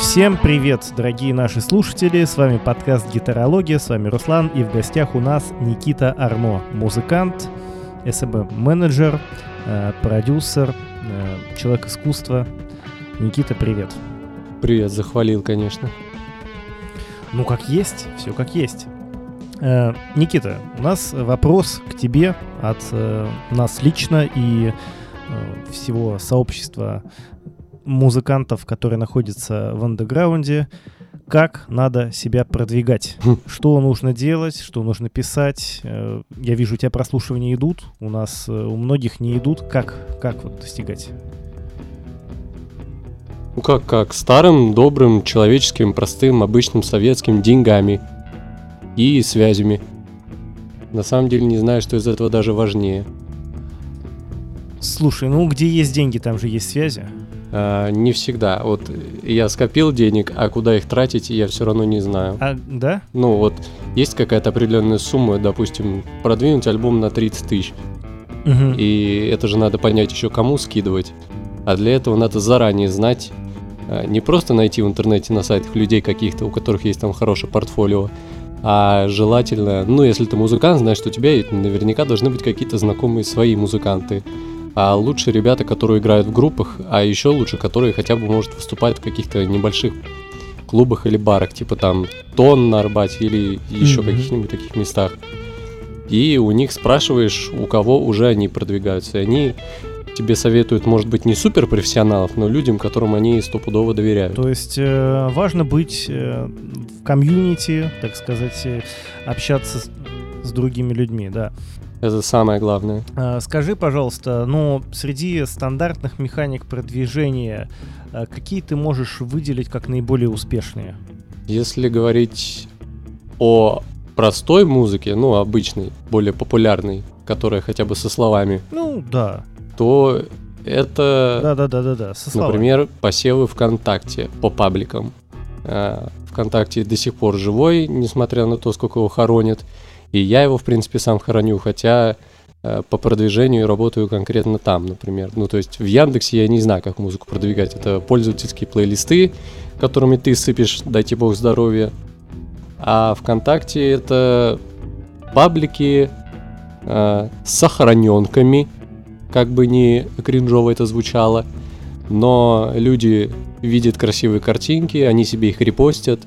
Всем привет, дорогие наши слушатели, с вами подкаст «Гитарология», с вами Руслан, и в гостях у нас Никита Арно, музыкант, СМ-менеджер, э, продюсер, э, человек искусства. Никита, привет. Привет, захвалил, конечно. Ну, как есть, все как есть. Э, Никита, у нас вопрос к тебе от нас лично и всего сообщества музыкантов, которые находятся в андеграунде, как надо себя продвигать, хм. что нужно делать, что нужно писать. Э, я вижу, у тебя прослушивания идут, у нас э, у многих не идут. Как, как вот достигать? Ну как, как? Старым, добрым, человеческим, простым, обычным, советским деньгами и связями. На самом деле не знаю, что из этого даже важнее. Слушай, ну где есть деньги, там же есть связи. А, не всегда. Вот я скопил денег, а куда их тратить, я все равно не знаю. А, да? Ну вот есть какая-то определенная сумма, допустим, продвинуть альбом на 30 тысяч. Угу. И это же надо понять еще кому скидывать. А для этого надо заранее знать, а, не просто найти в интернете на сайтах людей каких-то, у которых есть там хорошее портфолио, а желательно, ну, если ты музыкант, что у тебя наверняка должны быть какие-то знакомые свои музыканты а лучше ребята, которые играют в группах, а еще лучше, которые хотя бы, может, выступать в каких-то небольших клубах или барах, типа там Тон на Арбате или еще mm-hmm. каких-нибудь таких местах. И у них спрашиваешь, у кого уже они продвигаются. И они тебе советуют, может быть, не супер профессионалов, но людям, которым они стопудово доверяют. То есть э, важно быть э, в комьюнити, так сказать, э, общаться с, с другими людьми, да. Это самое главное. А, скажи, пожалуйста, ну, среди стандартных механик продвижения, а, какие ты можешь выделить как наиболее успешные? Если говорить о простой музыке, ну, обычной, более популярной, которая хотя бы со словами. Ну, да. То это, да, да, да, да, да, со словами. например, посевы ВКонтакте по пабликам. А, ВКонтакте до сих пор живой, несмотря на то, сколько его хоронят. И я его, в принципе, сам хороню, хотя э, по продвижению работаю конкретно там, например. Ну, то есть в Яндексе я не знаю, как музыку продвигать. Это пользовательские плейлисты, которыми ты сыпешь, дайте бог здоровья. А ВКонтакте это паблики э, с сохраненками, как бы не кринжово это звучало. Но люди видят красивые картинки, они себе их репостят,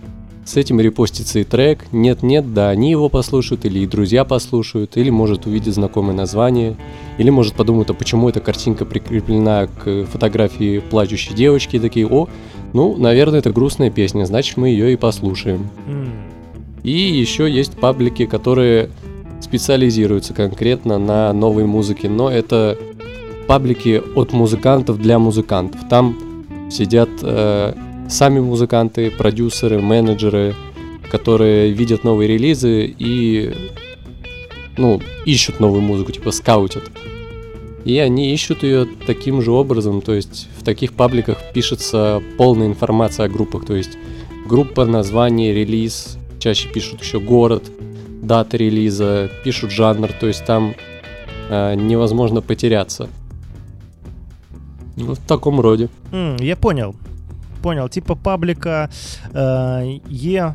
с этим репостится и трек. Нет-нет, да, они его послушают, или и друзья послушают, или может увидеть знакомое название, или может подумать, а почему эта картинка прикреплена к фотографии плачущей девочки, и такие, о, ну, наверное, это грустная песня, значит, мы ее и послушаем. И еще есть паблики, которые специализируются конкретно на новой музыке, но это паблики от музыкантов для музыкантов. Там сидят э, сами музыканты, продюсеры, менеджеры, которые видят новые релизы и ну, ищут новую музыку, типа скаутят. И они ищут ее таким же образом, то есть в таких пабликах пишется полная информация о группах, то есть группа, название, релиз, чаще пишут еще город, дата релиза, пишут жанр, то есть там э, невозможно потеряться. Вот в таком роде. Mm, я понял понял, типа паблика э, E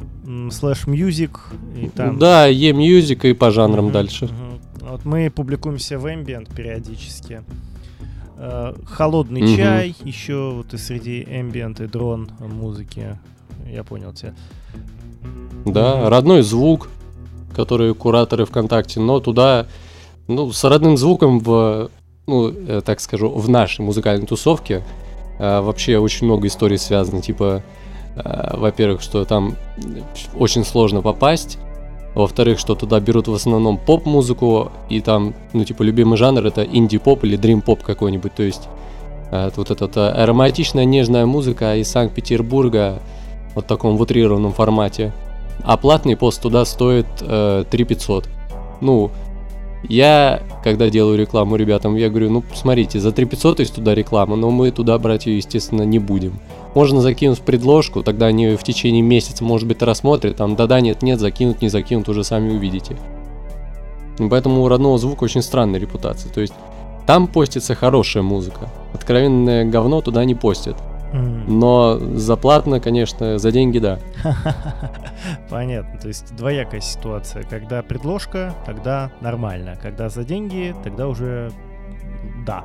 слэш Music. И там... Да, E Music и по жанрам угу, дальше. Угу. Вот мы публикуемся в Ambient периодически. Э, холодный угу. чай, еще вот и среди Ambient и дрон музыки. Я понял тебя. Да, родной звук, который кураторы ВКонтакте, но туда, ну, с родным звуком в, ну, э, так скажу, в нашей музыкальной тусовке а, вообще очень много историй связано, типа, а, во-первых, что там очень сложно попасть, во-вторых, что туда берут в основном поп-музыку, и там, ну, типа, любимый жанр это инди-поп или дрим-поп какой-нибудь, то есть а, вот эта ароматичная нежная музыка из Санкт-Петербурга вот в таком в формате. А платный пост туда стоит э, 3500. Ну, я, когда делаю рекламу ребятам, я говорю, ну, смотрите, за 3500 есть туда реклама, но мы туда брать ее, естественно, не будем. Можно закинуть предложку, тогда они в течение месяца, может быть, рассмотрят, там, да-да, нет-нет, закинут, не закинут, уже сами увидите. Поэтому у родного звука очень странная репутация. То есть там постится хорошая музыка. Откровенное говно туда не постят. Но заплатно, конечно, за деньги, да. Понятно. То есть двоякая ситуация. Когда предложка, тогда нормально. Когда за деньги, тогда уже да.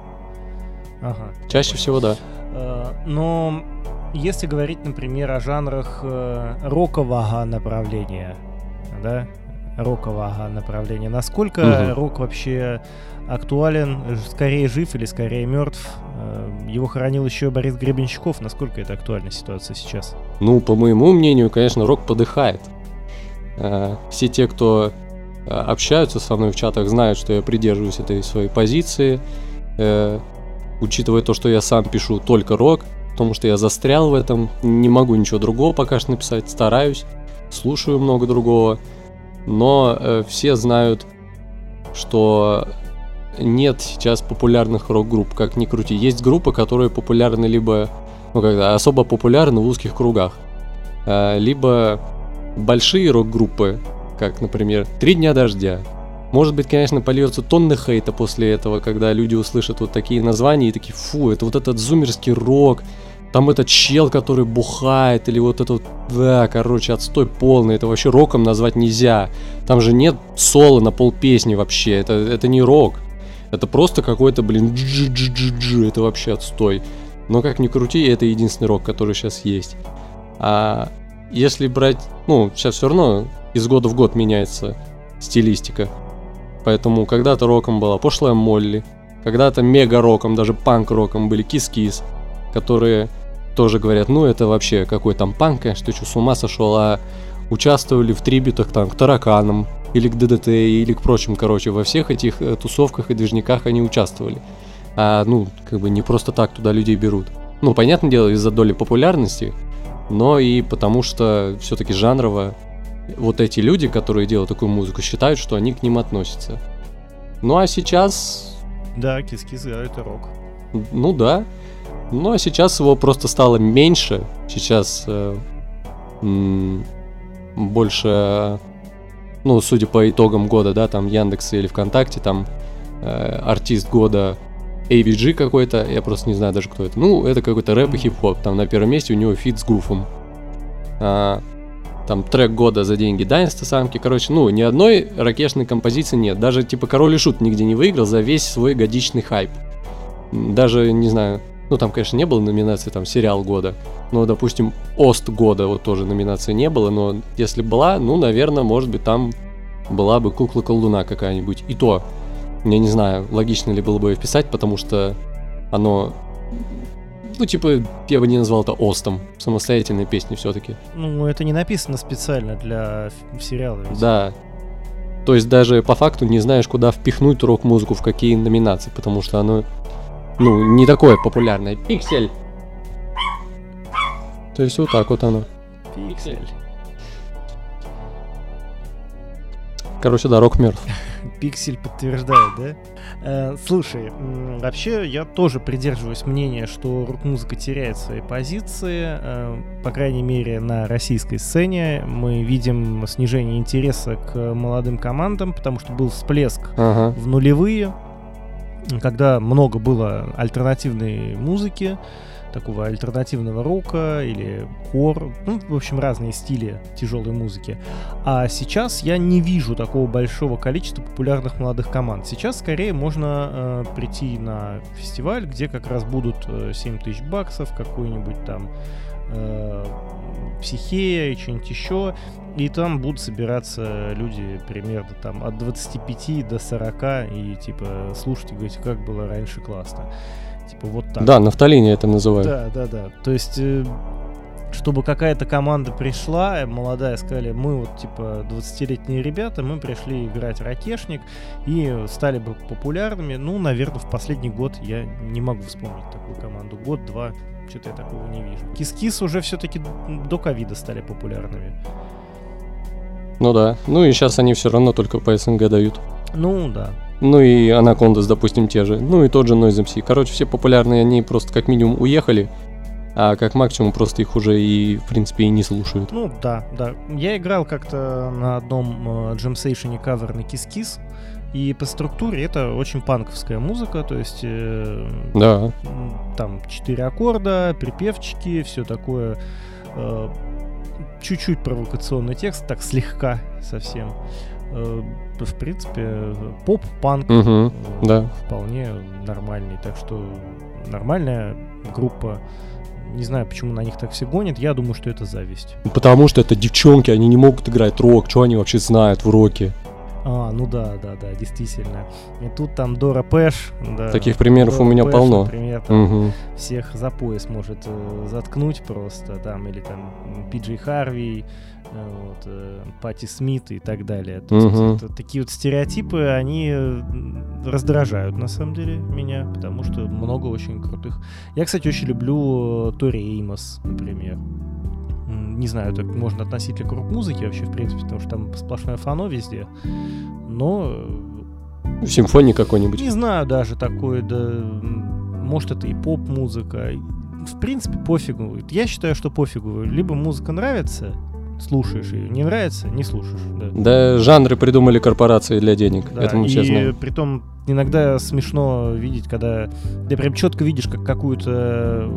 Ага. Чаще всего да. Э, но если говорить, например, о жанрах э, рокового направления, да, рокового направления, насколько угу. рок вообще актуален, скорее жив или скорее мертв? Э, его хоронил еще Борис Гребенщиков. Насколько это актуальная ситуация сейчас? Ну, по моему мнению, конечно, рок подыхает. Э, все те, кто э, общаются со мной в чатах, знают, что я придерживаюсь этой своей позиции. Учитывая то, что я сам пишу только рок, потому что я застрял в этом, не могу ничего другого пока что написать, стараюсь, слушаю много другого. Но все знают, что нет сейчас популярных рок-групп, как ни крути. Есть группы, которые популярны либо, ну когда особо популярны в узких кругах, а, либо большие рок-группы, как, например, «Три дня дождя». Может быть, конечно, польется тонны хейта после этого, когда люди услышат вот такие названия и такие, фу, это вот этот зумерский рок, там этот чел, который бухает, или вот этот, да, короче, отстой полный, это вообще роком назвать нельзя. Там же нет соло на пол песни вообще, это, это не рок. Это просто какой-то, блин, дж дж дж дж это вообще отстой. Но как ни крути, это единственный рок, который сейчас есть. А если брать, ну, сейчас все равно из года в год меняется стилистика. Поэтому когда-то роком была пошлая Молли, когда-то мега-роком, даже панк-роком были Кис-Кис, которые тоже говорят, ну это вообще какой там панк, конечно, ты что, с ума сошел, а участвовали в трибютах там к тараканам, или к ДДТ, или к прочим, короче, во всех этих э, тусовках и движниках они участвовали. А, ну, как бы не просто так туда людей берут. Ну, понятное дело, из-за доли популярности, но и потому что все-таки жанрово вот эти люди, которые делают такую музыку, считают, что они к ним относятся. Ну а сейчас... Да, кис-кис, да, это рок. Ну да. Ну а сейчас его просто стало меньше. Сейчас э, м- больше ну, судя по итогам года, да, там Яндекс или ВКонтакте, там э, артист года AVG какой-то, я просто не знаю даже кто это. Ну, это какой-то рэп и хип-хоп, там на первом месте у него фит с Гуфом. А, там трек года За деньги да Инстасамки, короче, ну, ни одной рокешной композиции нет. Даже типа Король и Шут нигде не выиграл за весь свой годичный хайп. Даже, не знаю, ну, там, конечно, не было номинации, там, сериал года. Но, допустим, Ост года вот тоже номинации не было. Но если была, ну, наверное, может быть, там была бы кукла-колдуна какая-нибудь. И то, я не знаю, логично ли было бы ее вписать, потому что оно ну, типа, я бы не назвал это Остом. Самостоятельной песни все-таки. Ну, это не написано специально для сериала. Ведь. Да. То есть даже по факту не знаешь, куда впихнуть рок-музыку, в какие номинации, потому что оно ну, не такое популярное. Пиксель. То есть вот так вот оно. Пиксель. Короче, да, рок мертв. Пиксель подтверждает, да? Э, слушай, вообще я тоже придерживаюсь мнения, что рок-музыка теряет свои позиции, э, по крайней мере на российской сцене. Мы видим снижение интереса к молодым командам, потому что был всплеск ага. в нулевые, когда много было альтернативной музыки, такого альтернативного рока или хор, ну, в общем, разные стили тяжелой музыки. А сейчас я не вижу такого большого количества популярных молодых команд. Сейчас скорее можно э, прийти на фестиваль, где как раз будут э, 7 тысяч баксов, какой-нибудь там э, психея и что-нибудь еще. И там будут собираться люди примерно там от 25 до 40 и типа слушать и говорить, как было раньше классно. Типа вот так. Да, нафталине это называют. Да, да, да. То есть э, чтобы какая-то команда пришла, молодая, сказали, мы вот, типа, 20-летние ребята, мы пришли играть ракешник и стали бы популярными. Ну, наверное, в последний год я не могу вспомнить такую команду. Год-два, что-то я такого не вижу. Кис-кис уже все-таки до ковида стали популярными. Ну да. Ну и сейчас они все равно только по СНГ дают. Ну да. Ну и Анакондас, допустим, те же. Ну и тот же Noise MC. Короче, все популярные, они просто как минимум уехали, а как максимум просто их уже и, в принципе, и не слушают. Ну да, да. Я играл как-то на одном э, джемсейшене кавер на Кис-Кис. И по структуре это очень панковская музыка, то есть э, Да. там четыре аккорда, припевчики, все такое. э, чуть-чуть провокационный текст, так слегка совсем. Э, в принципе, поп-панк э, Да. вполне нормальный. Так что нормальная группа. Не знаю, почему на них так все гонят. Я думаю, что это зависть. Потому что это девчонки, они не могут играть рок. Что они вообще знают в роке? А, ну да, да, да, действительно. И тут там Дора Пэш. Да, Таких примеров у Дора меня Пэш, полно. Например, там Мгм. всех за пояс может э, заткнуть просто, там, или там м, Пиджей Харви, э, вот, э, Пати Смит и так далее. То есть это такие вот стереотипы, они э, раздражают, на самом деле, меня, потому что много очень крутых. Я, кстати, очень люблю э, Тори Эймос, например. Не знаю, так можно относить ли к рок-музыке вообще, в принципе, потому что там сплошное фано везде. Но э, Симфоний какой-нибудь. не знаю даже такое, да, может это и поп-музыка. В принципе, пофигу. Я считаю, что пофигу. Либо музыка нравится, слушаешь ее, не нравится, не слушаешь. Да. Да, жанры придумали корпорации для денег. Да, Это мы и все знаем. притом иногда смешно видеть, когда ты прям четко видишь, как какую-то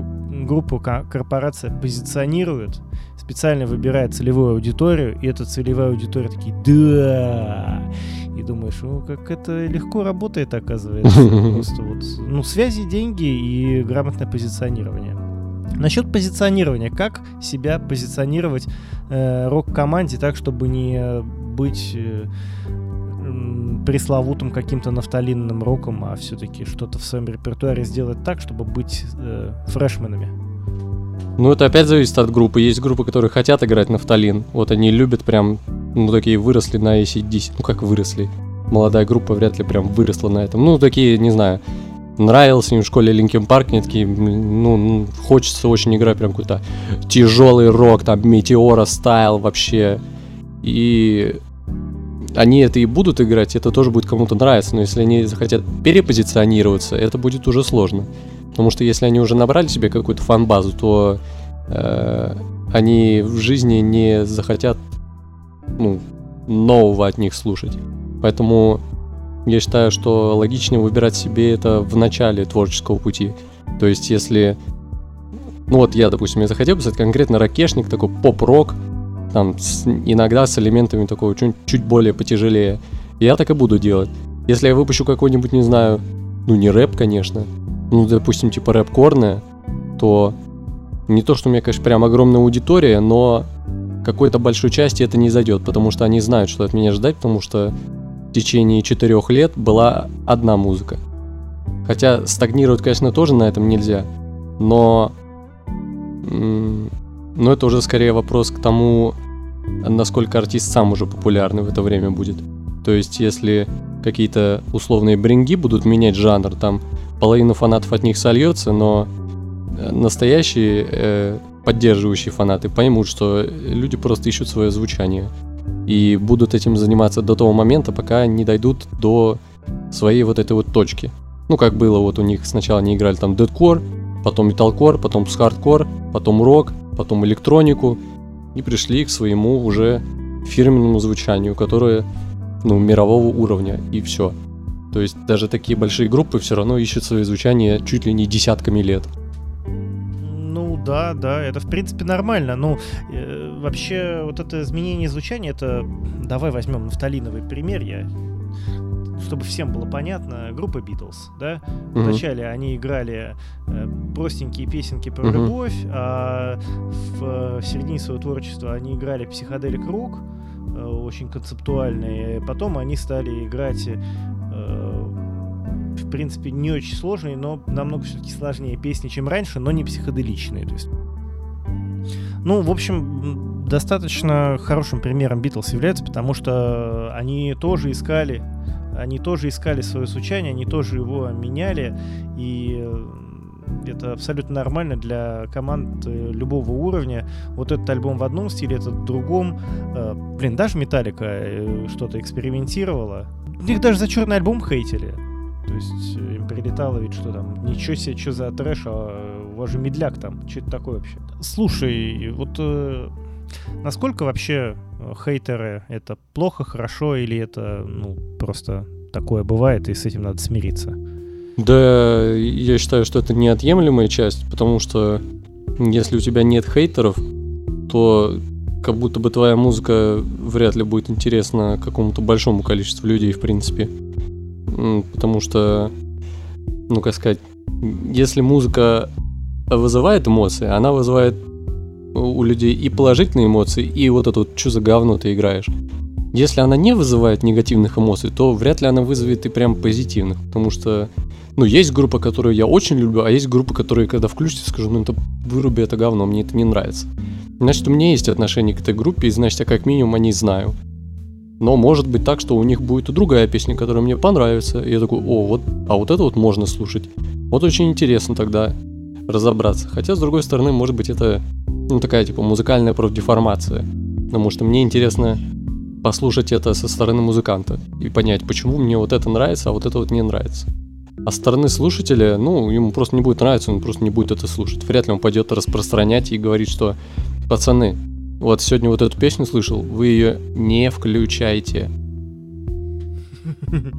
группу ко- корпорация позиционирует, специально выбирает целевую аудиторию, и эта целевая аудитория такие «Да!» И думаешь, ну как это легко работает, оказывается. Просто вот, ну, связи, деньги и грамотное позиционирование. Насчет позиционирования, как себя позиционировать э, рок-команде так, чтобы не быть э, пресловутым каким-то нафталинным роком, а все-таки что-то в своем репертуаре сделать так, чтобы быть э, фрешменами. Ну, это опять зависит от группы. Есть группы, которые хотят играть нафталин. Вот они любят прям, ну, такие выросли на ACDC. Ну, как выросли? Молодая группа вряд ли прям выросла на этом. Ну, такие, не знаю, нравился им в школе Linkin Park, они такие, ну, хочется очень играть прям какой-то тяжелый рок, там, Meteora style вообще. И они это и будут играть, это тоже будет кому-то нравиться, но если они захотят перепозиционироваться, это будет уже сложно. Потому что если они уже набрали себе какую-то фан-базу, то э, они в жизни не захотят ну, нового от них слушать. Поэтому я считаю, что логичнее выбирать себе это в начале творческого пути. То есть, если... Ну вот я, допустим, я захотел писать конкретно ракешник, такой поп-рок, там с- иногда с элементами такого чуть, чуть более потяжелее. Я так и буду делать. Если я выпущу какой-нибудь, не знаю, ну не рэп, конечно, ну, допустим, типа рэп-корная, то не то, что у меня, конечно, прям огромная аудитория, но какой-то большой части это не зайдет, потому что они знают, что от меня ждать, потому что в течение четырех лет была одна музыка. Хотя стагнировать, конечно, тоже на этом нельзя, но, но это уже скорее вопрос к тому, насколько артист сам уже популярный в это время будет. То есть, если какие-то условные бринги будут менять жанр, там половина фанатов от них сольется, но э, настоящие э, поддерживающие фанаты поймут, что люди просто ищут свое звучание и будут этим заниматься до того момента, пока не дойдут до своей вот этой вот точки. Ну, как было вот у них сначала они играли там дедкор, потом металкор, потом хардкор, потом рок, потом электронику и пришли к своему уже фирменному звучанию, которое ну, мирового уровня, и все. То есть даже такие большие группы все равно ищут свое звучание чуть ли не десятками лет. Ну да, да, это в принципе нормально. Ну, э, вообще, вот это изменение звучания, это... Давай возьмем нафталиновый пример, я... Чтобы всем было понятно, группа Битлз, да? Мгм. Вначале они играли э, простенькие песенки про Мгм. любовь, а в, в середине своего творчества они играли психоделик рок, э, очень концептуальные. Потом они стали играть, э, в принципе, не очень сложные, но намного все-таки сложнее песни, чем раньше, но не психоделичные. То есть ну, в общем, достаточно хорошим примером Битлз является, потому что они тоже искали, они тоже искали свое звучание, они тоже его меняли, и э, это абсолютно нормально для команд э, любого уровня. Вот этот альбом в одном стиле, этот в другом. Э, Блин, даже Металлика что-то экспериментировала. Их даже за черный альбом хейтили. То есть им прилетало ведь что там, ничего себе, что за трэш, а у вас же медляк там, что это такое вообще? Слушай, вот э, насколько вообще хейтеры это плохо, хорошо или это, ну, просто такое бывает, и с этим надо смириться. Да, я считаю, что это неотъемлемая часть, потому что если у тебя нет хейтеров, то как будто бы твоя музыка вряд ли будет интересна какому-то большому количеству людей, в принципе. Потому что, ну как сказать, если музыка вызывает эмоции, она вызывает у людей и положительные эмоции, и вот это вот, что за говно ты играешь. Если она не вызывает негативных эмоций, то вряд ли она вызовет и прям позитивных, потому что, ну, есть группа, которую я очень люблю, а есть группа, которые, когда включите, скажу, ну, это выруби это говно, мне это не нравится. Значит, у меня есть отношение к этой группе, и значит, я как минимум о ней знаю. Но может быть так, что у них будет и другая песня, которая мне понравится. И я такой, о, вот, а вот это вот можно слушать. Вот очень интересно тогда разобраться. Хотя, с другой стороны, может быть, это ну, такая, типа, музыкальная профдеформация. Потому что мне интересно послушать это со стороны музыканта и понять, почему мне вот это нравится, а вот это вот не нравится. А со стороны слушателя, ну, ему просто не будет нравиться, он просто не будет это слушать. Вряд ли он пойдет распространять и говорить, что пацаны, вот сегодня вот эту песню слышал, вы ее не включайте.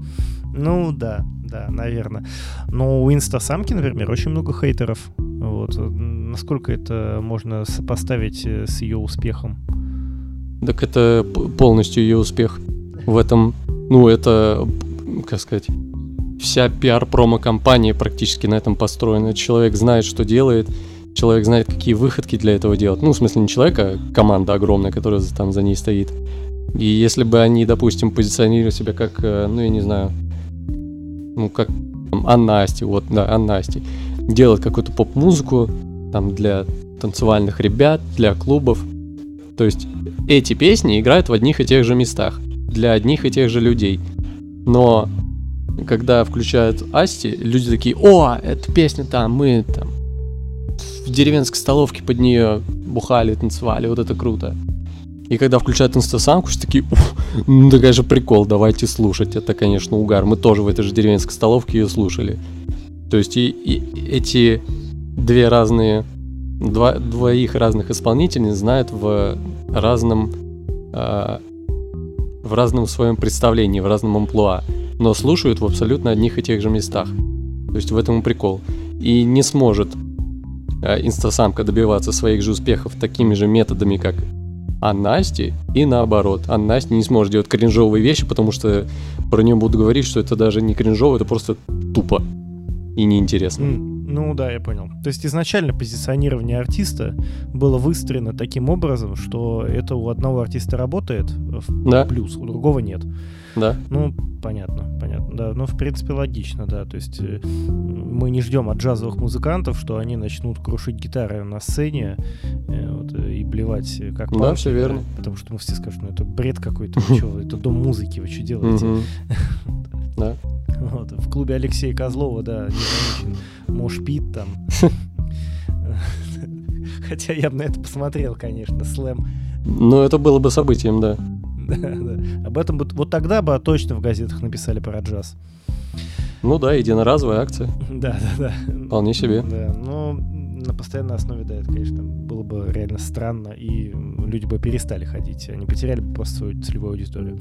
Ну да, да, наверное. Но у Инстасамки, например, очень много хейтеров. Вот. Насколько это можно сопоставить э, с ее успехом? Так это полностью ее успех. В этом, ну, это, как сказать, вся пиар-промо-компания практически на этом построена. Человек знает, что делает, человек знает, какие выходки для этого делать. Ну, в смысле, не человек, а команда огромная, которая там за ней стоит. И если бы они, допустим, позиционировали себя как, э, ну, я не знаю, ну, как там, Аннасти, вот, да, Аннасти, делать какую-то поп-музыку, там, для танцевальных ребят, для клубов. То есть эти песни играют в одних и тех же местах, для одних и тех же людей. Но когда включают Асти, люди такие, о, эта песня там, мы там в деревенской столовке под нее бухали, танцевали, вот это круто. И когда включают инстасамку, все такие, ну такая же прикол, давайте слушать. Это, конечно, угар. Мы тоже в этой же деревенской столовке ее слушали. То есть и, и эти две разные, два, двоих разных исполнителей знают в разном, э, в разном своем представлении, в разном амплуа, но слушают в абсолютно одних и тех же местах. То есть в этом и прикол. И не сможет э, инстасамка добиваться своих же успехов такими же методами, как а Насти и наоборот. А Настя не сможет делать кринжовые вещи, потому что про нее будут говорить, что это даже не кринжово, это просто тупо и неинтересно. Mm, ну да, я понял. То есть изначально позиционирование артиста было выстроено таким образом, что это у одного артиста работает в да. плюс, у другого нет. Да. Ну, понятно, понятно, да. Ну, в принципе, логично, да. То есть э, мы не ждем от джазовых музыкантов, что они начнут крушить гитары на сцене э, вот, э, и блевать как Да, все верно. Потому что мы все скажут, ну это бред какой-то, что, это дом музыки, вы что делаете? Да. Вот, в клубе Алексея Козлова, да, незамечен мошпит там. Хотя я бы на это посмотрел, конечно, слэм. Ну, это было бы событием, да. Да, да. Об этом бы, вот тогда бы точно в газетах написали про джаз. Ну да, единоразовая акция. Да, да, да. Вполне себе. Да, но на постоянной основе, да, это, конечно, было бы реально странно, и люди бы перестали ходить, они потеряли бы просто свою целевую аудиторию.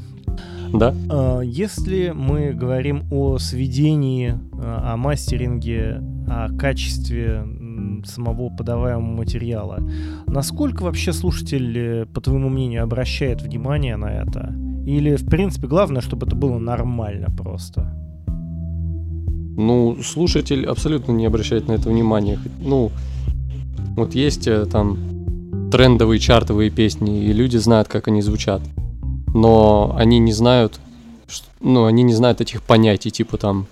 Да. А, если мы говорим о сведении, а, о мастеринге, о качестве самого подаваемого материала. Насколько вообще слушатель, э, по твоему мнению, обращает внимание на это? Или, в принципе, главное, чтобы это было нормально просто? Ну, слушатель абсолютно не обращает на это внимания. Ну, вот есть э, там трендовые чартовые песни, и люди знают, как они звучат. Но они не знают, ну, они не знают этих понятий, типа там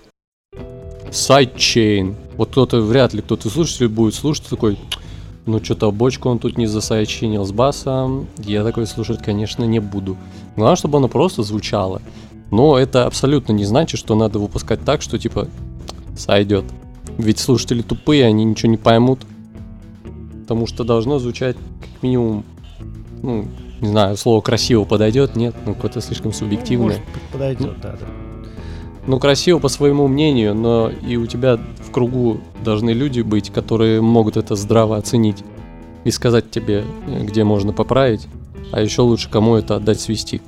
sidechain, вот кто-то, вряд ли кто-то слушатель будет слушать такой, ну что-то бочку он тут не засайдчейнил с басом, я такой слушать, конечно, не буду. Главное, чтобы оно просто звучало. Но это абсолютно не значит, что надо выпускать так, что типа сойдет. Ведь слушатели тупые, они ничего не поймут. Потому что должно звучать как минимум, ну, не знаю, слово красиво подойдет, нет, ну какое-то слишком субъективное. Может, подойдет, ну, да, да ну, красиво по своему мнению, но и у тебя в кругу должны люди быть, которые могут это здраво оценить и сказать тебе, где можно поправить, а еще лучше кому это отдать свести.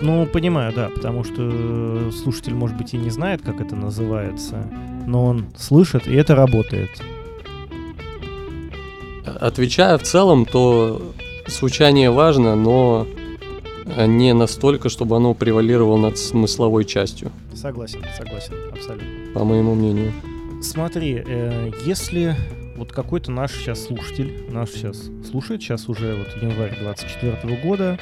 Ну, понимаю, да, потому что слушатель, может быть, и не знает, как это называется, но он слышит, и это работает. Отвечая в целом, то звучание важно, но не настолько, чтобы оно превалировало над смысловой частью. Согласен, согласен, абсолютно. По моему мнению. Смотри, э, если вот какой-то наш сейчас слушатель, наш сейчас слушает, сейчас уже вот январь 24 года,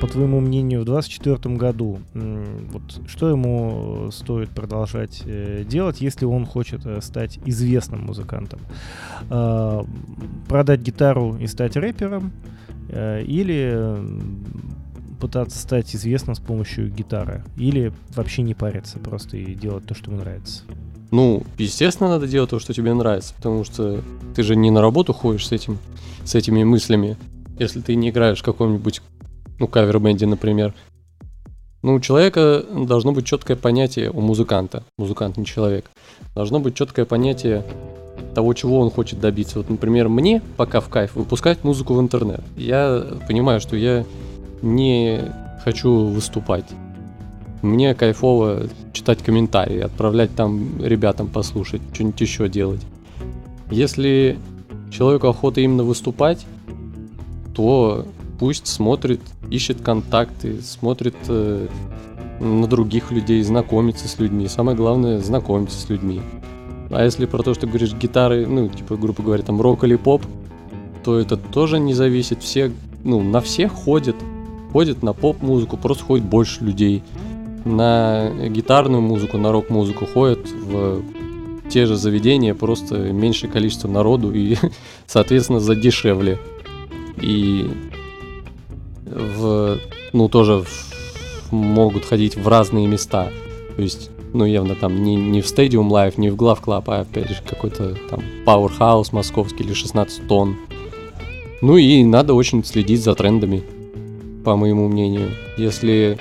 по твоему мнению, в 24 году, вот что ему стоит продолжать э, делать, если он хочет э, стать известным музыкантом? Э, продать гитару и стать рэпером? Или пытаться стать известным с помощью гитары? Или вообще не париться, просто и делать то, что ему нравится? Ну, естественно, надо делать то, что тебе нравится, потому что ты же не на работу ходишь с этим, с этими мыслями. Если ты не играешь в каком-нибудь, ну, кавер-бенде, например. Ну, у человека должно быть четкое понятие, у музыканта, музыкант не человек, должно быть четкое понятие того, чего он хочет добиться. Вот, например, мне пока в кайф выпускать музыку в интернет. Я понимаю, что я не хочу выступать. Мне кайфово читать комментарии, отправлять там ребятам послушать, что-нибудь еще делать. Если человеку охота именно выступать, то пусть смотрит, ищет контакты, смотрит э, на других людей, знакомится с людьми. Самое главное, знакомиться с людьми. А если про то, что говоришь гитары, ну, типа, грубо говоря, там рок или поп, то это тоже не зависит. Все, ну, на всех ходят. Ходят на поп-музыку, просто ходит больше людей на гитарную музыку, на рок-музыку ходят в те же заведения, просто меньшее количество народу и, соответственно, за дешевле. И в, ну, тоже в, могут ходить в разные места. То есть, ну, явно там не, не в Stadium Live, не в Glove Club, а опять же какой-то там Powerhouse московский или 16 тонн. Ну и надо очень следить за трендами, по моему мнению. Если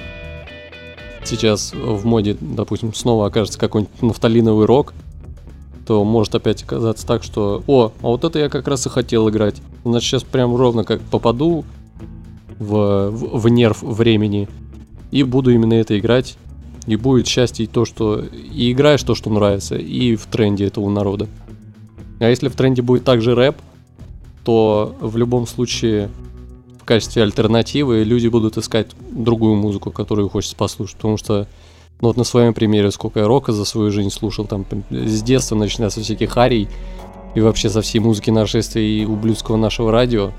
сейчас в моде, допустим, снова окажется какой-нибудь нафталиновый рок, то может опять оказаться так, что «О, а вот это я как раз и хотел играть». Значит, сейчас прям ровно как попаду в, в, в нерв времени и буду именно это играть. И будет счастье то, что и играешь то, что нравится, и в тренде этого народа. А если в тренде будет также рэп, то в любом случае качестве альтернативы люди будут искать другую музыку, которую хочется послушать, потому что ну вот на своем примере, сколько я рока за свою жизнь слушал, там с детства, начиная со всяких арий и вообще со всей музыки нашествия и ублюдского нашего радио,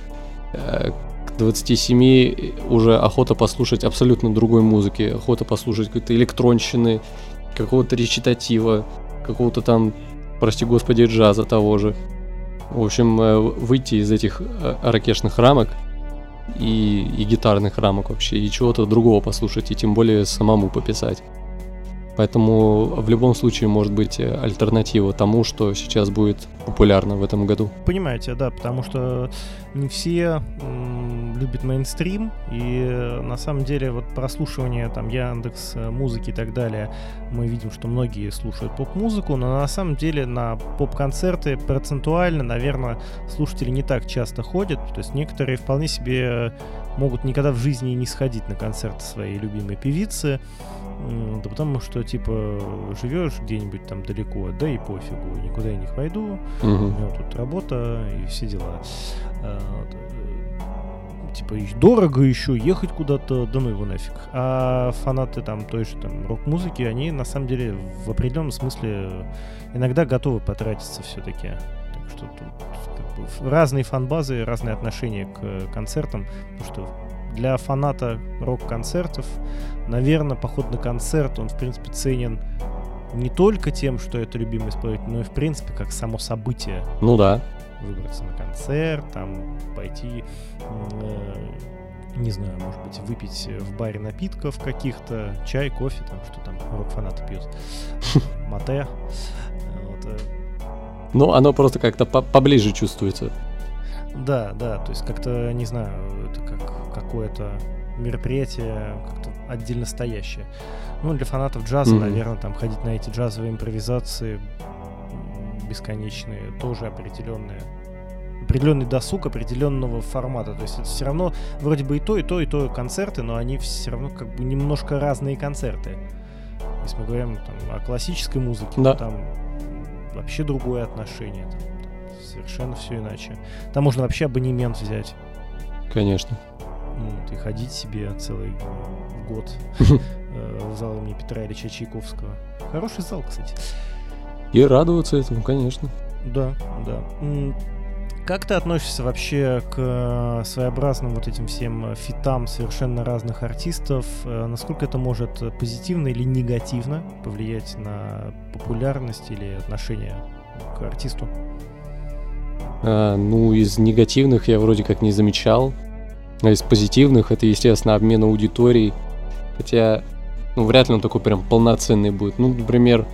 э, к 27 уже охота послушать абсолютно другой музыки, охота послушать какой-то электронщины, какого-то речитатива, какого-то там, прости господи, джаза того же. В общем, э, выйти из этих э, ракешных рамок – и, и гитарных рамок вообще, и чего-то другого послушать, и тем более самому пописать. Поэтому в любом случае может быть альтернатива тому, что сейчас будет популярно в этом году. Понимаете, да, потому что не все м, любят мейнстрим, и на самом деле вот прослушивание там Яндекс, э, музыки и так далее, мы видим, что многие слушают поп-музыку, но на самом деле на поп-концерты процентуально, наверное, слушатели не так часто ходят, то есть некоторые вполне себе могут никогда в жизни не сходить на концерт своей любимой певицы, да потому что, типа, живешь где-нибудь там далеко, да и пофигу, никуда я не пойду, угу. у меня тут работа и все дела. А, э, типа, дорого еще ехать куда-то, да ну его нафиг. А фанаты там той же там рок-музыки, они на самом деле в определенном смысле иногда готовы потратиться все-таки. Так что тут разные фан-базы, разные отношения к концертам, потому что для фаната рок-концертов, наверное, поход на концерт, он, в принципе, ценен не только тем, что это любимый исполнитель, но и, в принципе, как само событие. Ну да. Выбраться на концерт, там, пойти, э, не знаю, может быть, выпить в баре напитков каких-то, чай, кофе, там, что там рок-фанаты пьют, мате. Э. Ну, оно просто как-то поближе чувствуется. Да, да, то есть как-то, не знаю, это как какое-то мероприятие как-то отдельно стоящее. Ну, для фанатов джаза, mm-hmm. наверное, там ходить на эти джазовые импровизации бесконечные, тоже определенное определенный досуг определенного формата. То есть это все равно вроде бы и то, и то, и то концерты, но они все равно как бы немножко разные концерты. Если мы говорим там, о классической музыке, да. то там вообще другое отношение. Там совершенно все иначе. Там можно вообще абонемент взять. Конечно. Вот, и ходить себе целый год э, в зал имени Петра Ильича Чайковского. Хороший зал, кстати. И радоваться этому, конечно. Да, да. Как ты относишься вообще к э, своеобразным вот этим всем фитам совершенно разных артистов? Э, насколько это может позитивно или негативно повлиять на популярность или отношение к артисту? А, ну, из негативных я вроде как не замечал. А из позитивных это, естественно, обмен аудиторией. Хотя, ну, вряд ли он такой прям полноценный будет. Ну, например,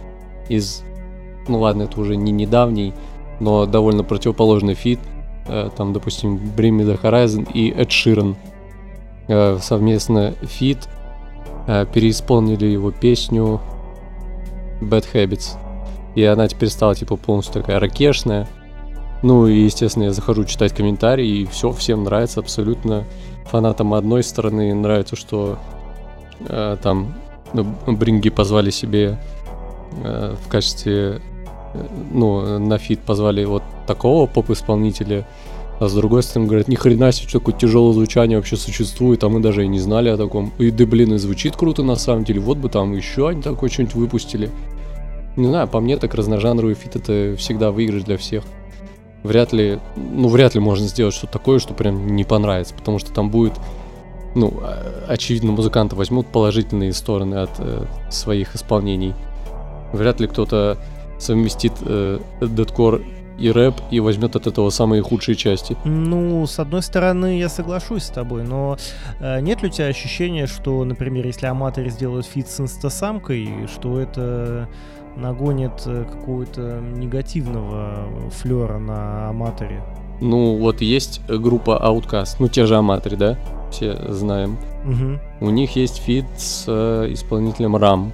из... Ну ладно, это уже не недавний, но довольно противоположный фит. Э, там, допустим, Bring Me The Horizon и Эд Ширан. Э, совместно фит э, переисполнили его песню Bad Habits. И она теперь стала, типа, полностью такая ракешная. Ну и, естественно, я захожу читать комментарии, и все, всем нравится абсолютно. Фанатам одной стороны нравится, что э, там ну, Бринги позвали себе э, в качестве, э, ну, на фит позвали вот такого поп-исполнителя, а с другой стороны, говорят, ни хрена себе, что такое тяжелое звучание вообще существует, а мы даже и не знали о таком. И да блин, и звучит круто на самом деле, вот бы там еще они такое что-нибудь выпустили. Не знаю, по мне так разножанровый фит это всегда выигрыш для всех вряд ли, ну, вряд ли можно сделать что-то такое, что прям не понравится, потому что там будет, ну, очевидно, музыканты возьмут положительные стороны от э, своих исполнений. Вряд ли кто-то совместит э, deathcore и рэп и возьмет от этого самые худшие части. Ну, с одной стороны, я соглашусь с тобой, но э, нет ли у тебя ощущения, что, например, если Amatory сделают фит с Инстасамкой, что это нагонит э, какого-то негативного флера на Amatory. Ну, вот есть группа Outcast, ну, те же Amatory, да? Все знаем. Угу. У них есть фит с э, исполнителем Ram.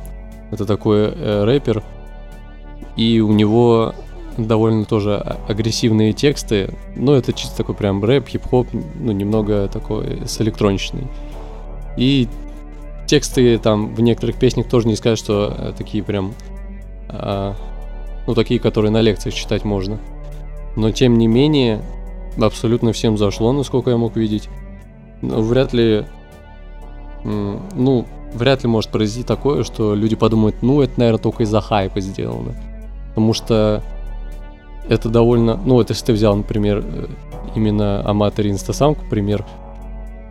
Это такой э, рэпер. И у него довольно тоже агрессивные тексты. Но это чисто такой прям рэп, хип-хоп, ну, немного такой с электроничный. И тексты там в некоторых песнях тоже не сказать, что э, такие прям а, ну, такие, которые на лекциях читать можно. Но, тем не менее, абсолютно всем зашло, насколько я мог видеть. Но вряд ли, ну, вряд ли может произойти такое, что люди подумают, ну, это, наверное, только из-за хайпа сделано. Потому что это довольно, ну, вот если ты взял, например, э, именно аматори инстасамку, пример,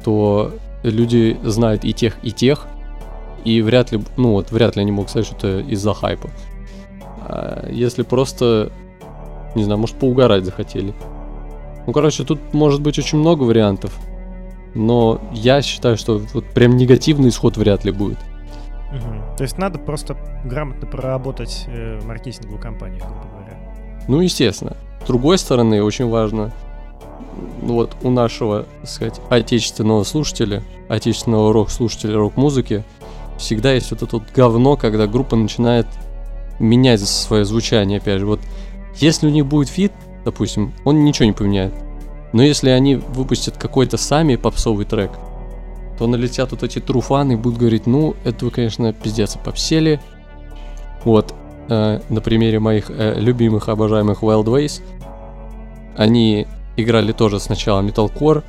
то люди знают и тех, и тех, и вряд ли, ну вот, вряд ли они могут сказать, что это из-за хайпа. А если просто, не знаю, может поугарать захотели. Ну, короче, тут может быть очень много вариантов. Но я считаю, что вот прям негативный исход вряд ли будет. Угу. То есть надо просто грамотно проработать э, маркетинговую кампанию, грубо говоря. Ну, естественно. С другой стороны, очень важно, ну, вот у нашего, так сказать, отечественного слушателя, отечественного рок-слушателя рок-музыки, всегда есть вот это вот говно, когда группа начинает менять свое звучание, опять же. Вот если у них будет фит, допустим, он ничего не поменяет. Но если они выпустят какой-то сами попсовый трек, то налетят вот эти труфаны и будут говорить, ну, это вы, конечно, пиздец попсели. Вот, э, на примере моих э, любимых, обожаемых Wild Ways, они играли тоже сначала металкор,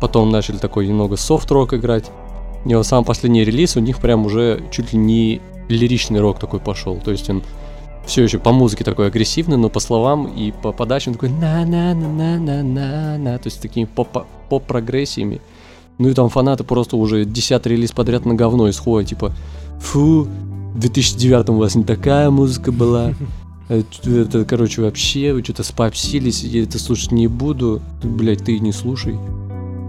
потом начали такой немного софт-рок играть. И вот самый последний релиз у них прям уже чуть ли не лиричный рок такой пошел. То есть он все еще по музыке такой агрессивный, но по словам и по подаче он такой на на на на на на на то есть такими поп-прогрессиями. Ну и там фанаты просто уже десятый релиз подряд на говно исходят, типа, фу, в 2009 у вас не такая музыка была, это, короче, вообще, вы что-то спапсились, я это слушать не буду, блять, ты не слушай.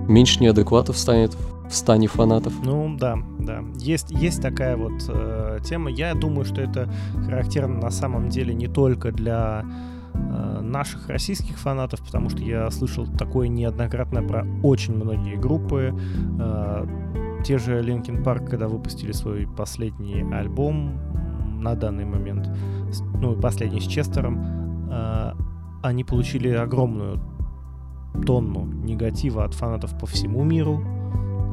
Меньше неадекватов станет в стане фанатов. Ну да, да. Есть, есть такая вот э, тема. Я думаю, что это характерно на самом деле не только для э, наших российских фанатов, потому что я слышал такое неоднократно про очень многие группы. Э, те же Linkin Park, когда выпустили свой последний альбом на данный момент, ну, последний с Честером, э, они получили огромную тонну негатива от фанатов по всему миру,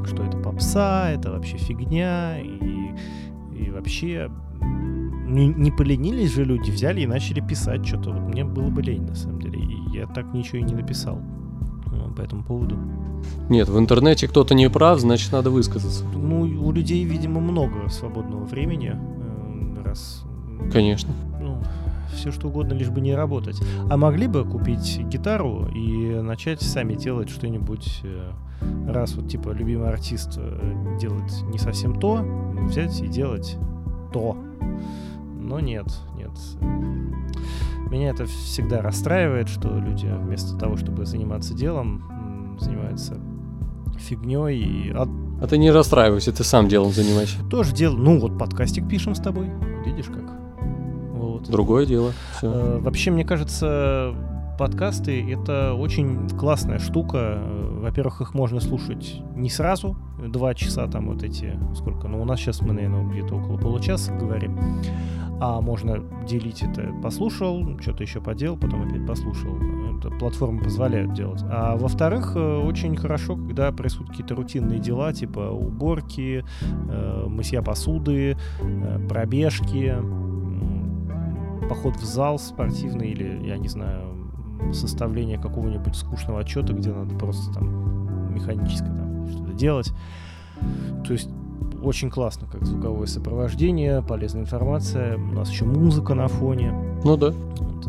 что это попса, это вообще фигня, и, и вообще не, не поленились же люди, взяли и начали писать что-то. Вот мне было бы лень, на самом деле, и я так ничего и не написал ну, по этому поводу. Нет, в интернете кто-то не прав, значит, надо высказаться. Ну, у людей, видимо, много свободного времени, э, раз... Конечно. Ну, все что угодно, лишь бы не работать. А могли бы купить гитару и начать сами делать что-нибудь, э, раз вот типа любимый артист э, делает не совсем то, взять и делать то. Но нет, нет. Меня это всегда расстраивает, что люди вместо того, чтобы заниматься делом, занимаются фигней и... А, а ты не расстраивайся, ты сам делом занимайся. Тоже дело. Ну вот подкастик пишем с тобой, видишь как. Вот. Другое дело. Все. Э, вообще, мне кажется, подкасты — это очень классная штука. Во-первых, их можно слушать не сразу, два часа там вот эти, сколько, ну у нас сейчас мы, наверное, где-то около получаса говорим, а можно делить это, послушал, что-то еще поделал, потом опять послушал. Эта платформа позволяет делать. А во-вторых, э, очень хорошо, когда происходят какие-то рутинные дела, типа уборки, э, мытья посуды, пробежки, поход в зал спортивный или, я не знаю, составление какого-нибудь скучного отчета, где надо просто там механически там что-то делать. То есть очень классно, как звуковое сопровождение, полезная информация. У нас еще музыка на фоне. Ну да. Вот.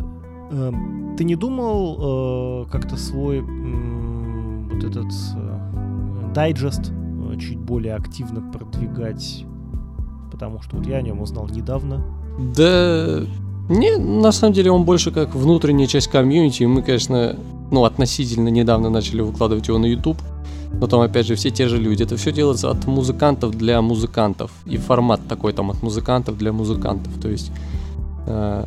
Эм, ты не думал э, как-то свой э, вот этот э, дайджест э, чуть более активно продвигать? Потому что вот я о нем узнал недавно. Да, не, на самом деле он больше как внутренняя часть комьюнити. Мы, конечно, ну, относительно недавно начали выкладывать его на YouTube. Но там, опять же, все те же люди. Это все делается от музыкантов для музыкантов. И формат такой там от музыкантов для музыкантов. То есть э,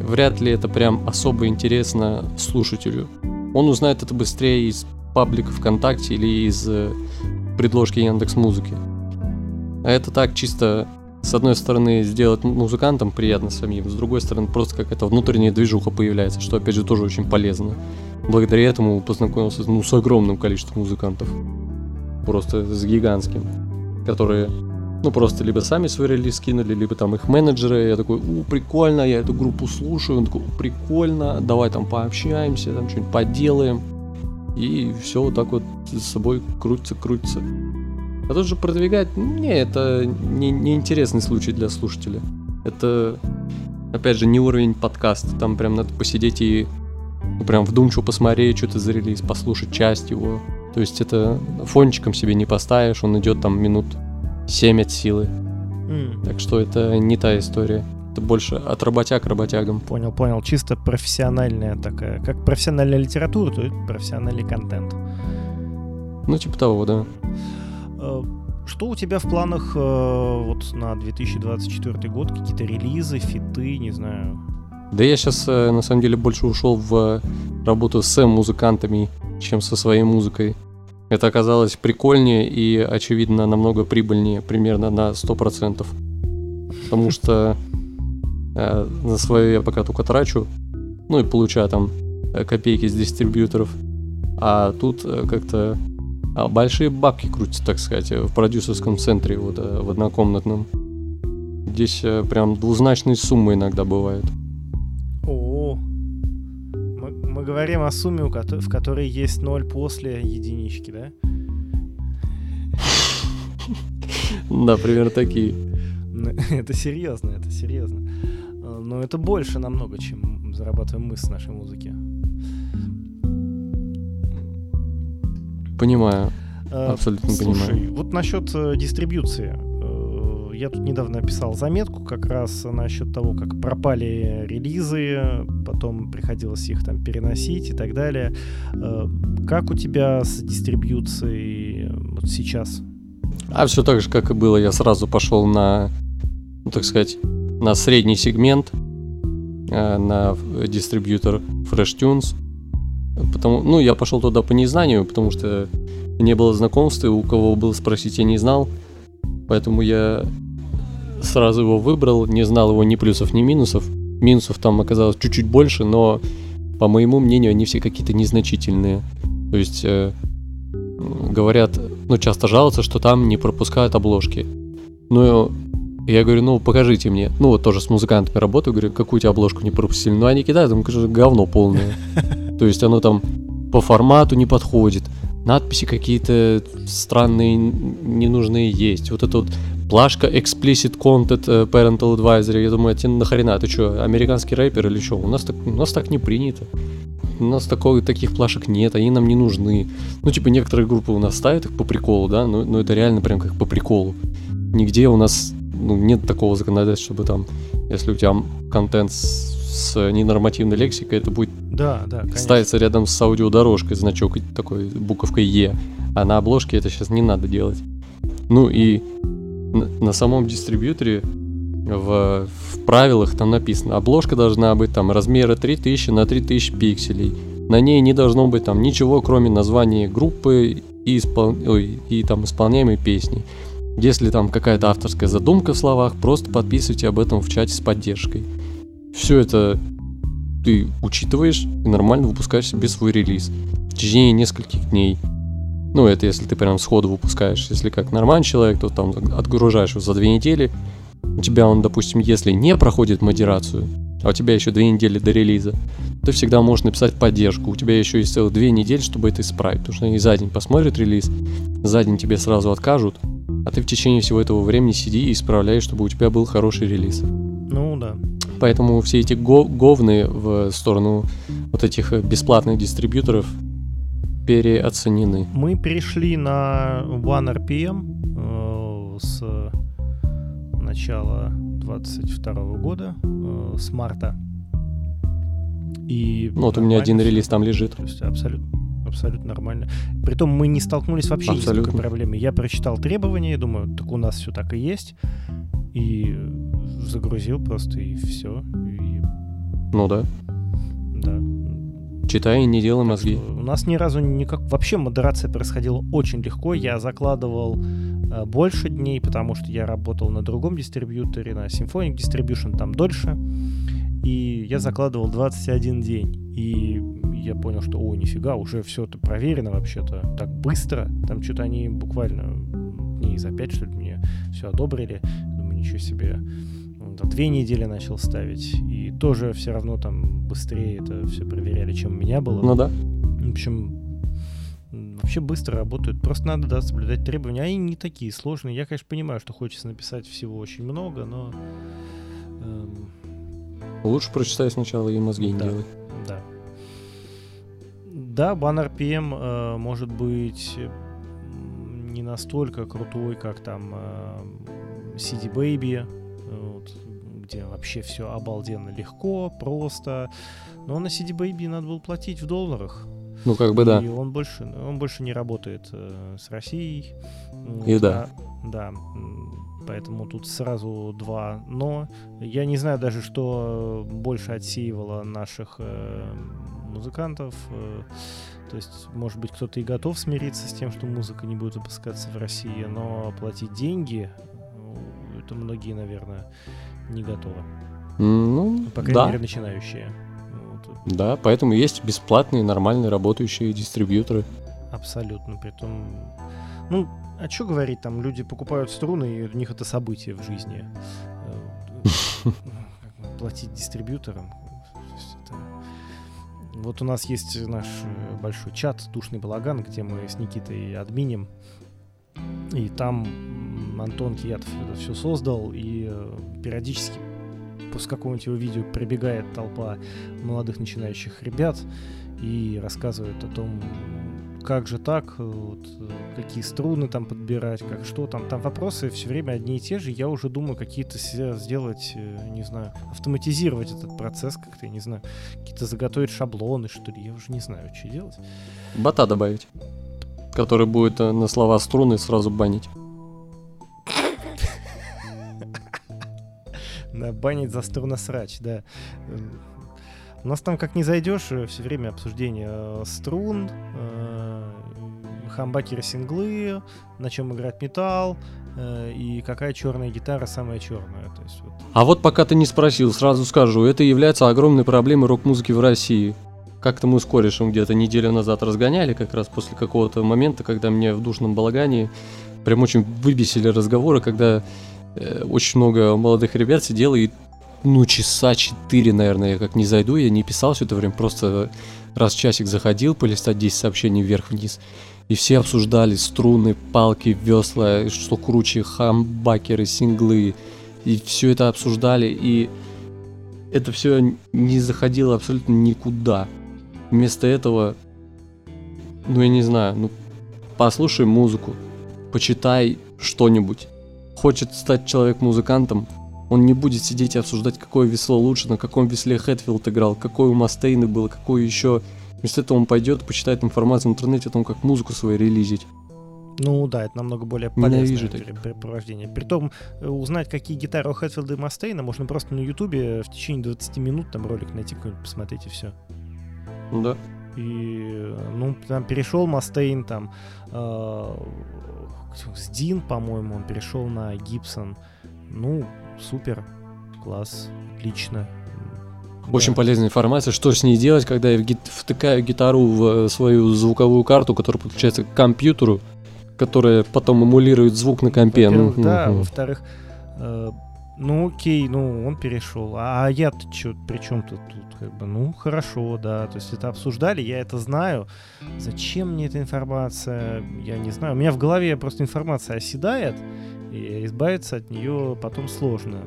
вряд ли это прям особо интересно слушателю. Он узнает это быстрее из паблика ВКонтакте или из э, предложки Яндекс Музыки. А это так чисто с одной стороны, сделать музыкантам приятно самим, с другой стороны, просто какая-то внутренняя движуха появляется, что, опять же, тоже очень полезно. Благодаря этому познакомился ну, с огромным количеством музыкантов. Просто с гигантским. Которые, ну, просто либо сами свой релиз скинули, либо там их менеджеры. Я такой, у, прикольно, я эту группу слушаю. Он такой, прикольно, давай там пообщаемся, там что-нибудь поделаем. И все вот так вот с собой крутится, крутится. А тут же продвигать, не, это не, не интересный случай для слушателя. Это, опять же, не уровень подкаста. Там прям надо посидеть и ну, прям вдумчиво посмотреть, что ты за релиз, послушать часть его. То есть это фончиком себе не поставишь, он идет там минут 7 от силы. Mm. Так что это не та история. Это больше от работяг работягам. Понял, понял. Чисто профессиональная такая. Как профессиональная литература, то это профессиональный контент. Ну, типа того, да. Э, что у тебя в планах э, вот на 2024 год? Какие-то релизы, фиты, не знаю? Да я сейчас, э, на самом деле, больше ушел в работу с музыкантами, чем со своей музыкой. Это оказалось прикольнее и, очевидно, намного прибыльнее, примерно на 100%. Потому что на свое я пока только трачу, ну и получаю там копейки с дистрибьюторов. А тут как-то большие бабки крутятся, так сказать, в продюсерском центре, вот э, в однокомнатном. Здесь э, прям двузначные суммы иногда бывают. О, мы, мы говорим о сумме, в которой есть ноль после единички, да? Да, примерно такие. Это серьезно, это серьезно. Э, но это больше намного, чем зарабатываем мы с нашей музыки. Понимаю. Э, Абсолютно Слушай, понимаю. Вот насчет э, дистрибьюции. Э, я тут недавно написал заметку как раз насчет того, как пропали релизы, потом приходилось их там переносить и так далее. Как у тебя с дистрибьюцией вот сейчас? А все так же, как и было. Я сразу пошел на, ну, так сказать, на средний сегмент, на дистрибьютор FreshTunes. Потому, ну, я пошел туда по незнанию, потому что не было знакомства, у кого было спросить, я не знал. Поэтому я сразу его выбрал, не знал его ни плюсов, ни минусов. Минусов там оказалось чуть-чуть больше, но по моему мнению, они все какие-то незначительные. То есть э, говорят, ну, часто жалуются, что там не пропускают обложки. Ну, я говорю, ну, покажите мне. Ну, вот тоже с музыкантами работаю, говорю, какую тебе обложку не пропустили. Ну, они кидают, там, кажется, говно полное. То есть оно там по формату не подходит. Надписи какие-то странные, ненужные есть. Вот это вот плашка Explicit Content э, Parental Advisory. Я думаю, а тебе нахрена? Ты что, американский рэпер или что? У нас так, у нас так не принято. У нас такого, таких плашек нет, они нам не нужны. Ну, типа, некоторые группы у нас ставят их по приколу, да, но, но это реально прям как по приколу. Нигде у нас ну, нет такого законодательства, чтобы там, если у тебя контент с, с ненормативной лексикой, это будет да, да, конечно. ставится рядом с аудиодорожкой значок такой буковкой Е. А на обложке это сейчас не надо делать. Ну и на, на самом дистрибьюторе в, в правилах там написано, обложка должна быть там размера 3000 на 3000 пикселей. На ней не должно быть там ничего, кроме названия группы и, испол... Ой, и там исполняемой песни. Если там какая-то авторская задумка в словах, просто подписывайте об этом в чате с поддержкой. Все это ты учитываешь и нормально выпускаешь себе свой релиз в течение нескольких дней. Ну, это если ты прям сходу выпускаешь. Если как нормальный человек, то там отгружаешь его за две недели. У тебя он, допустим, если не проходит модерацию, а у тебя еще две недели до релиза, ты всегда можешь написать поддержку. У тебя еще есть целых две недели, чтобы это исправить. Потому что они за день посмотрят релиз, за день тебе сразу откажут, а ты в течение всего этого времени сиди и исправляй, чтобы у тебя был хороший релиз. Ну да. Поэтому все эти го- говны в сторону вот этих бесплатных дистрибьюторов переоценены. Мы перешли на OneRPM э, с начала 22 года, э, с марта. И ну вот у меня один релиз там лежит. То есть абсолютно абсолютно нормально. Притом мы не столкнулись вообще абсолютно. ни с какой проблемой. Я прочитал требования, думаю, так у нас все так и есть. И загрузил просто, и все. И... Ну да. Да. Читай и не делай мозги. У нас ни разу никак... Вообще модерация происходила очень легко. Я закладывал э, больше дней, потому что я работал на другом дистрибьюторе, на Symphonic Distribution, там дольше. И я закладывал 21 день. И я понял, что, о, нифига, уже все это проверено вообще-то так быстро. Там что-то они буквально дней за 5, что ли, мне все одобрили. Думаю, ничего себе. За две недели начал ставить. И тоже все равно там быстрее это все проверяли, чем у меня было. Ну да. В общем, вообще быстро работают. Просто надо, да, соблюдать требования. Они не такие сложные. Я, конечно, понимаю, что хочется написать всего очень много, но... Эм... Лучше прочитай сначала и мозги не да, делай. Да. Да, баннер PM э, может быть не настолько крутой, как там э, CD Baby, вот, где вообще все обалденно легко, просто. Но на CD Baby надо было платить в долларах. Ну, как бы да. И он больше, он больше не работает э, с Россией. И вот, да. А, да. Поэтому тут сразу два но. Я не знаю даже, что больше отсеивало наших э, музыкантов. Э, то есть, может быть, кто-то и готов смириться с тем, что музыка не будет выпускаться в России, но платить деньги, ну, это многие, наверное, не готовы. Ну, По крайней да. мере, начинающие. Вот. Да, поэтому есть бесплатные, нормальные, работающие дистрибьюторы. Абсолютно. Притом, ну, а что говорить, там люди покупают струны, и у них это событие в жизни. Э, платить дистрибьюторам. Вот у нас есть наш э, большой чат «Душный балаган», где мы с Никитой админим. И там Антон Киятов это все создал, и э, периодически после какого-нибудь его видео прибегает толпа молодых начинающих ребят и рассказывает о том, как же так, вот, какие струны там подбирать, как что там. Там вопросы все время одни и те же. Я уже думаю, какие-то сделать, э, не знаю, автоматизировать этот процесс как-то, я не знаю, какие-то заготовить шаблоны, что ли. Я уже не знаю, что делать. Бота добавить, который будет э, на слова струны сразу банить. Банить за струносрач, да. У нас там как не зайдешь, э, все время обсуждение струн, хамбакеры синглы, на чем играть металл, э, и какая черная гитара самая черная. То есть, вот. А вот пока ты не спросил, сразу скажу, это является огромной проблемой рок-музыки в России. как-то мы с корешем где-то неделю назад разгоняли, как раз после какого-то момента, когда мне в душном балагане прям очень выбесили разговоры, когда э, очень много молодых ребят сидело и ну, часа четыре, наверное, я как не зайду, я не писал все это время, просто раз в часик заходил, полистать 10 сообщений вверх-вниз. И все обсуждали струны, палки, весла, что круче, хамбакеры, синглы. И все это обсуждали, и это все не заходило абсолютно никуда. Вместо этого, ну я не знаю, ну послушай музыку, почитай что-нибудь. Хочет стать человек-музыкантом, он не будет сидеть и обсуждать, какое весло лучше, на каком весле Хэтфилд играл, какой у Мастейна было, какой еще. Вместо этого он пойдет, почитает информацию в интернете о том, как музыку свою релизить. Ну да, это намного более полезное препровождение. Притом э, узнать, какие гитары у Хэтфилда и Мастейна, можно просто на Ютубе в течение 20 минут там ролик найти какой-нибудь, посмотреть и все. Да. И, ну, там перешел Мастейн, там, э, с Дин, по-моему, он перешел на Гибсон. Ну, супер, класс, отлично. Очень да. полезная информация, что с ней делать, когда я втыкаю гитару в свою звуковую карту, которая подключается к компьютеру, которая потом эмулирует звук на компе. Ну, да, во-вторых, э, ну окей, ну он перешел. А, а я-то что, при чем тут, тут как бы, ну хорошо, да, то есть это обсуждали, я это знаю. Зачем мне эта информация? Я не знаю. У меня в голове просто информация оседает, и избавиться от нее потом сложно.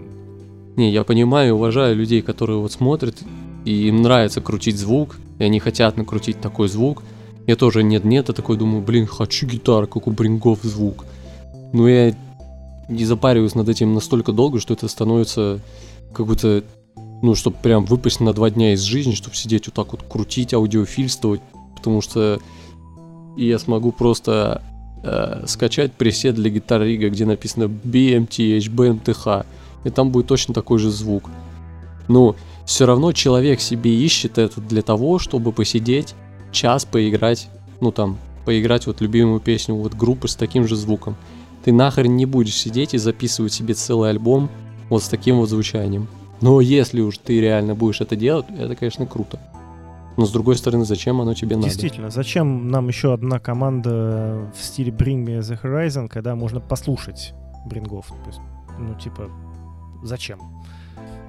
Не, я понимаю и уважаю людей, которые вот смотрят, и им нравится крутить звук, и они хотят накрутить такой звук. Я тоже нет-нет, я такой думаю, блин, хочу гитару, как у Брингов звук. Но я не запариваюсь над этим настолько долго, что это становится как будто, ну, чтобы прям выпасть на два дня из жизни, чтобы сидеть вот так вот крутить, аудиофильствовать, потому что я смогу просто э, скачать пресет для гитар Рига, где написано BMTH, BMTH, и там будет точно такой же звук. Но все равно человек себе ищет это для того, чтобы посидеть час поиграть, ну там, поиграть вот любимую песню вот группы с таким же звуком. Ты нахрен не будешь сидеть и записывать себе целый альбом вот с таким вот звучанием. Но если уж ты реально будешь это делать, это, конечно, круто. Но с другой стороны, зачем оно тебе надо? Действительно, зачем нам еще одна команда в стиле Bring Me The Horizon, когда можно послушать брингов? То есть, ну, типа, зачем?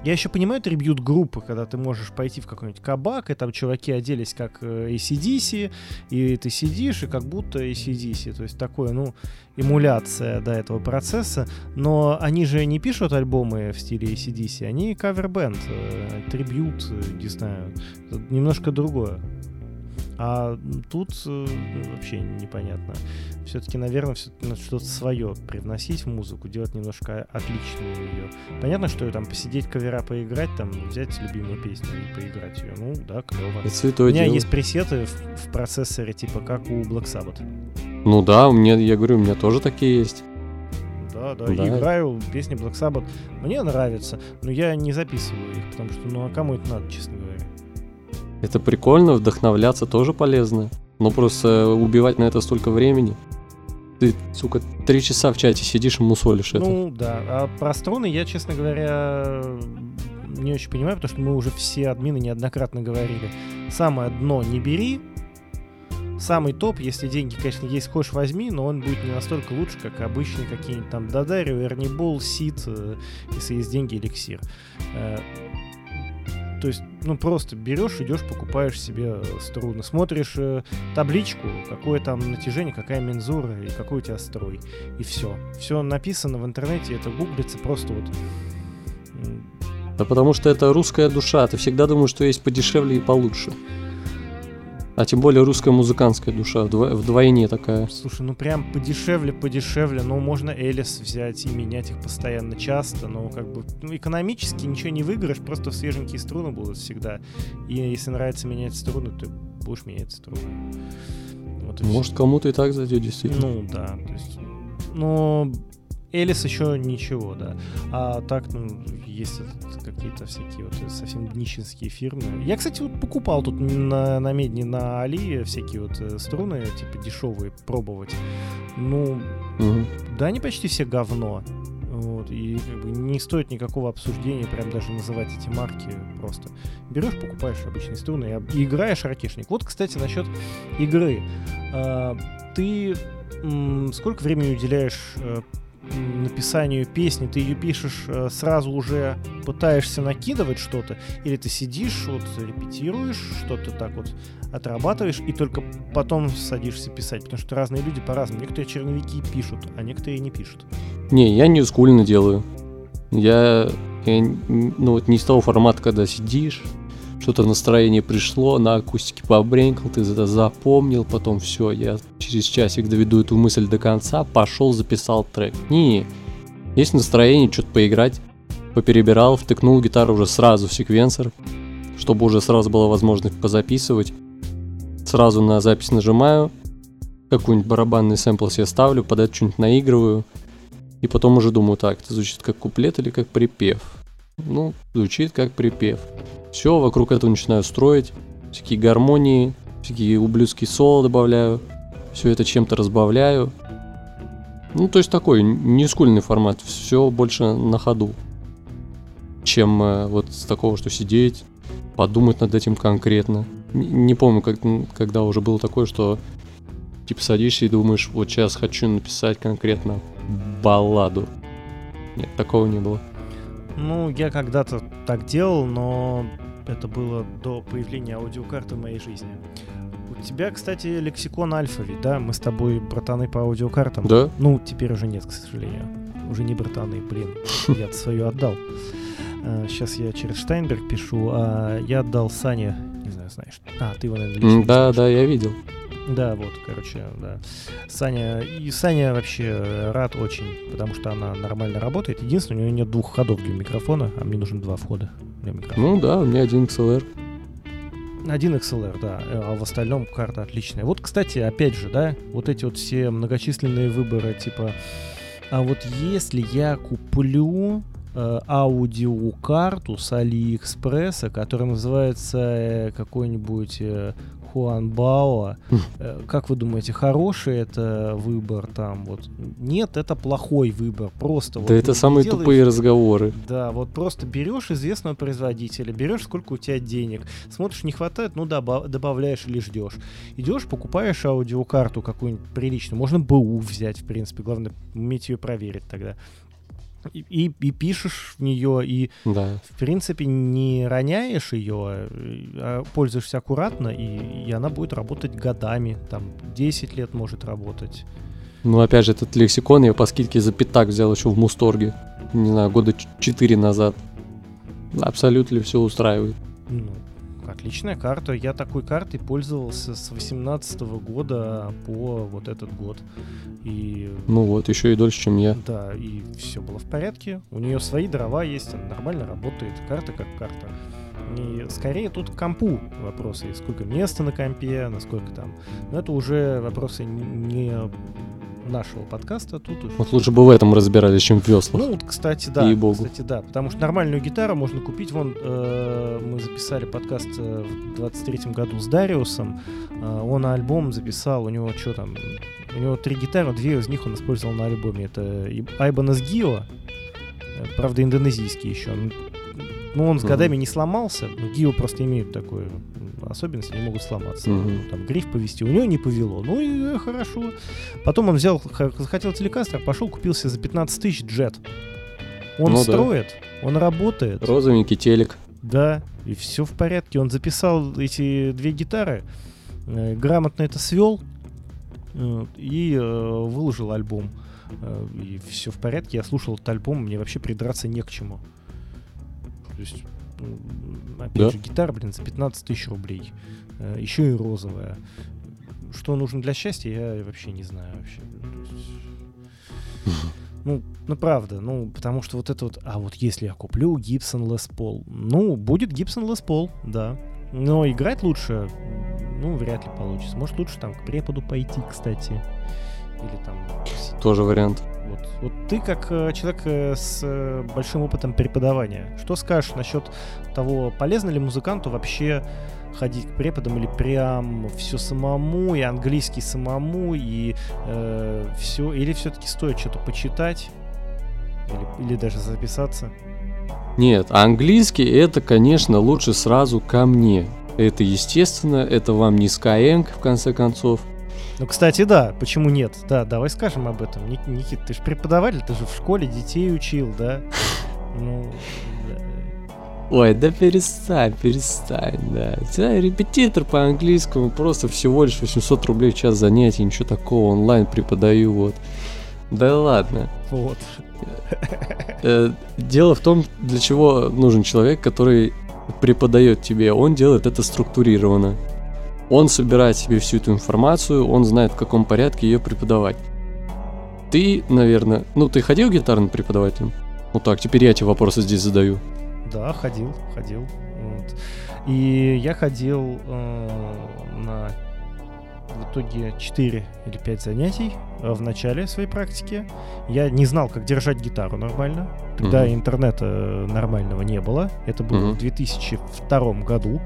Я еще понимаю трибьют группы, когда ты можешь пойти в какой-нибудь кабак, и там чуваки оделись как э, ACDC, и ты сидишь, и как будто ACDC. То есть такое, ну, эмуляция до этого процесса. Но они же не пишут альбомы в стиле ACDC, они кавер-бенд, э, трибьют, э, не знаю, немножко другое. А тут э, вообще непонятно. Все-таки, наверное, все надо что-то свое привносить в музыку, делать немножко отличную ее. Понятно, что там посидеть кавера поиграть, там взять любимую песню и поиграть ее. Ну, да, клево. У меня дело. есть пресеты в, в процессоре, типа как у Black Sabbath. Ну да, у меня, я говорю, у меня тоже такие есть. Да, да, да. играю песни Black Sabbath. Мне нравится, но я не записываю их, потому что, ну а кому это надо, честно говоря? Это прикольно, вдохновляться тоже полезно. Но просто убивать на это столько времени. Ты, сука, три часа в чате сидишь и мусолишь это. Ну да, а про струны я, честно говоря, не очень понимаю, потому что мы уже все админы неоднократно говорили. Самое дно не бери, самый топ, если деньги, конечно, есть, хочешь возьми, но он будет не настолько лучше, как обычные какие-нибудь там Дадарио, Эрнибол, Сид, э, если есть деньги, эликсир. То есть, ну, просто берешь, идешь, покупаешь себе э, струны, смотришь э, табличку, какое там натяжение, какая мензура и какой у тебя строй. И все. Все написано в интернете, это гуглится просто вот... Да потому что это русская душа, ты всегда думаешь, что есть подешевле и получше. А тем более русская музыкантская душа, вдвойне такая. Слушай, ну прям подешевле, подешевле, ну можно Элис взять и менять их постоянно часто, но как бы ну, экономически ничего не выиграешь, просто свеженькие струны будут всегда. И если нравится менять струны, то будешь менять струны. Вот Может кому-то и так зайдет действительно. Ну да, то есть, но Элис еще ничего, да. А так, ну, есть какие-то всякие вот совсем днищенские фирмы. Я, кстати, вот покупал тут на, на Медне, на Али всякие вот э, струны, типа дешевые, пробовать. Ну, угу. да, они почти все говно. Вот, и как бы не стоит никакого обсуждения, прям даже называть эти марки просто. Берешь, покупаешь обычные струны и, играешь ракешник. Вот, кстати, насчет игры. А, ты сколько времени уделяешь а, написанию песни, ты ее пишешь э, сразу уже пытаешься накидывать что-то, или ты сидишь, вот репетируешь, что-то так вот отрабатываешь, и только потом садишься писать, потому что разные люди по-разному. Некоторые черновики пишут, а некоторые не пишут. Не, я не скульно делаю. Я, я ну вот не из того формата, когда сидишь, что-то настроение пришло, на акустике побренкал, ты это запомнил, потом все, я через часик доведу эту мысль до конца, пошел, записал трек. Не, есть настроение, что-то поиграть, поперебирал, втыкнул гитару уже сразу в секвенсор, чтобы уже сразу была возможность позаписывать. Сразу на запись нажимаю, какой-нибудь барабанный сэмпл себе ставлю, под это что-нибудь наигрываю, и потом уже думаю, так, это звучит как куплет или как припев. Ну, звучит как припев. Все, вокруг этого начинаю строить. Всякие гармонии, всякие ублюдские соло добавляю. Все это чем-то разбавляю. Ну, то есть такой не скульный формат. Все больше на ходу. Чем э, вот с такого, что сидеть, подумать над этим конкретно. Не помню, как, когда уже было такое, что типа садишься и думаешь, вот сейчас хочу написать конкретно балладу. Нет, такого не было. Ну, я когда-то так делал, но это было до появления аудиокарты в моей жизни. У тебя, кстати, лексикон альфа ведь, да? Мы с тобой братаны по аудиокартам. Да. Ну, теперь уже нет, к сожалению. Уже не братаны, блин. Я свою отдал. Сейчас а, я через Штайнберг пишу, а я отдал Сане, не знаю, знаешь. А, ты его, наверное, Да, да, я видел. Да, вот, короче, да. Саня, и Саня вообще рад очень, потому что она нормально работает. Единственное, у нее нет двух ходов для микрофона, а мне нужен два входа для микрофона. Ну да, у меня один XLR. Один XLR, да, а в остальном карта отличная. Вот, кстати, опять же, да, вот эти вот все многочисленные выборы, типа, а вот если я куплю э, аудиокарту с Алиэкспресса, которая называется э, какой-нибудь э, Хуан Бао. Хм. Э, как вы думаете, хороший это выбор там? Вот нет, это плохой выбор. Просто. Да вот, это самые делаешь, тупые разговоры. Да, вот просто берешь известного производителя, берешь сколько у тебя денег, смотришь, не хватает, ну добавляешь или ждешь. Идешь, покупаешь аудиокарту какую-нибудь приличную, можно БУ взять, в принципе, главное уметь ее проверить тогда и, и, и пишешь в нее, и да. в принципе не роняешь ее, а пользуешься аккуратно, и, и она будет работать годами, там 10 лет может работать. Ну, опять же, этот лексикон я по скидке за пятак взял еще в Мусторге, не знаю, года 4 назад. Абсолютно все устраивает. Ну, Отличная карта. Я такой картой пользовался с 18 года по вот этот год. И... Ну вот, еще и дольше, чем я. Да, и все было в порядке. У нее свои дрова есть, она нормально работает. Карта как карта. И скорее тут к компу вопросы. Сколько места на компе, насколько там. Но это уже вопросы не нашего подкаста. Тут уж... Вот лучше бы в этом разбирались, чем в веслах. Ну, вот, кстати, да. И-богу. Кстати, да. Потому что нормальную гитару можно купить. Вон, э, мы записали подкаст э, в 23-м году с Дариусом. Э, он альбом записал, у него что там... У него три гитары, две из них он использовал на альбоме. Это Айбанас Гио, э, правда, индонезийский еще. Ну, он с годами не сломался. Гио просто имеют такую особенности, они могут сломаться. Mm-hmm. Там гриф повести, у него не повело. Ну и э, хорошо. Потом он взял, захотел телекастер, пошел, купился за 15 тысяч джет. Он ну, строит, да. он работает. Розовенький телек. Да, и все в порядке. Он записал эти две гитары, э, грамотно это свел э, и э, выложил альбом. Э, и все в порядке. Я слушал этот альбом, мне вообще придраться не к чему. То есть опять да? же, гитара, блин, за 15 тысяч рублей. Э, Еще и розовая. Что нужно для счастья, я вообще не знаю вообще. Ну, ну правда, ну, потому что вот это вот, а вот если я куплю Gibson Les Paul, ну, будет Gibson Les Paul, да. Но играть лучше, ну, вряд ли получится. Может, лучше там к преподу пойти, кстати. Или там... Тоже вариант. Вот, вот ты как э, человек э, с э, большим опытом преподавания, что скажешь насчет того, полезно ли музыканту вообще ходить к преподам или прям все самому, и английский самому, и э, все, или все-таки стоит что-то почитать Или, или даже записаться? Нет, английский это, конечно, лучше сразу ко мне. Это естественно, это вам не Skyeng, в конце концов. Ну, кстати, да, почему нет? Да, давай скажем об этом. Ник, Никит, ты же преподаватель, ты же в школе детей учил, да? Ну, Ой, да перестань, перестань, да. Я репетитор по английскому, просто всего лишь 800 рублей в час занятий, ничего такого, онлайн преподаю, вот. Да ладно. Вот. Э, дело в том, для чего нужен человек, который преподает тебе. Он делает это структурированно. Он собирает себе всю эту информацию, он знает, в каком порядке ее преподавать. Ты, наверное, ну ты ходил гитарным преподавателем? Ну так, теперь я тебе вопросы здесь задаю. Да, ходил, ходил. Вот. И я ходил э, на в итоге 4 или 5 занятий э, в начале своей практики. Я не знал, как держать гитару нормально. Тогда uh-huh. интернета нормального не было. Это было uh-huh. в 2002 году.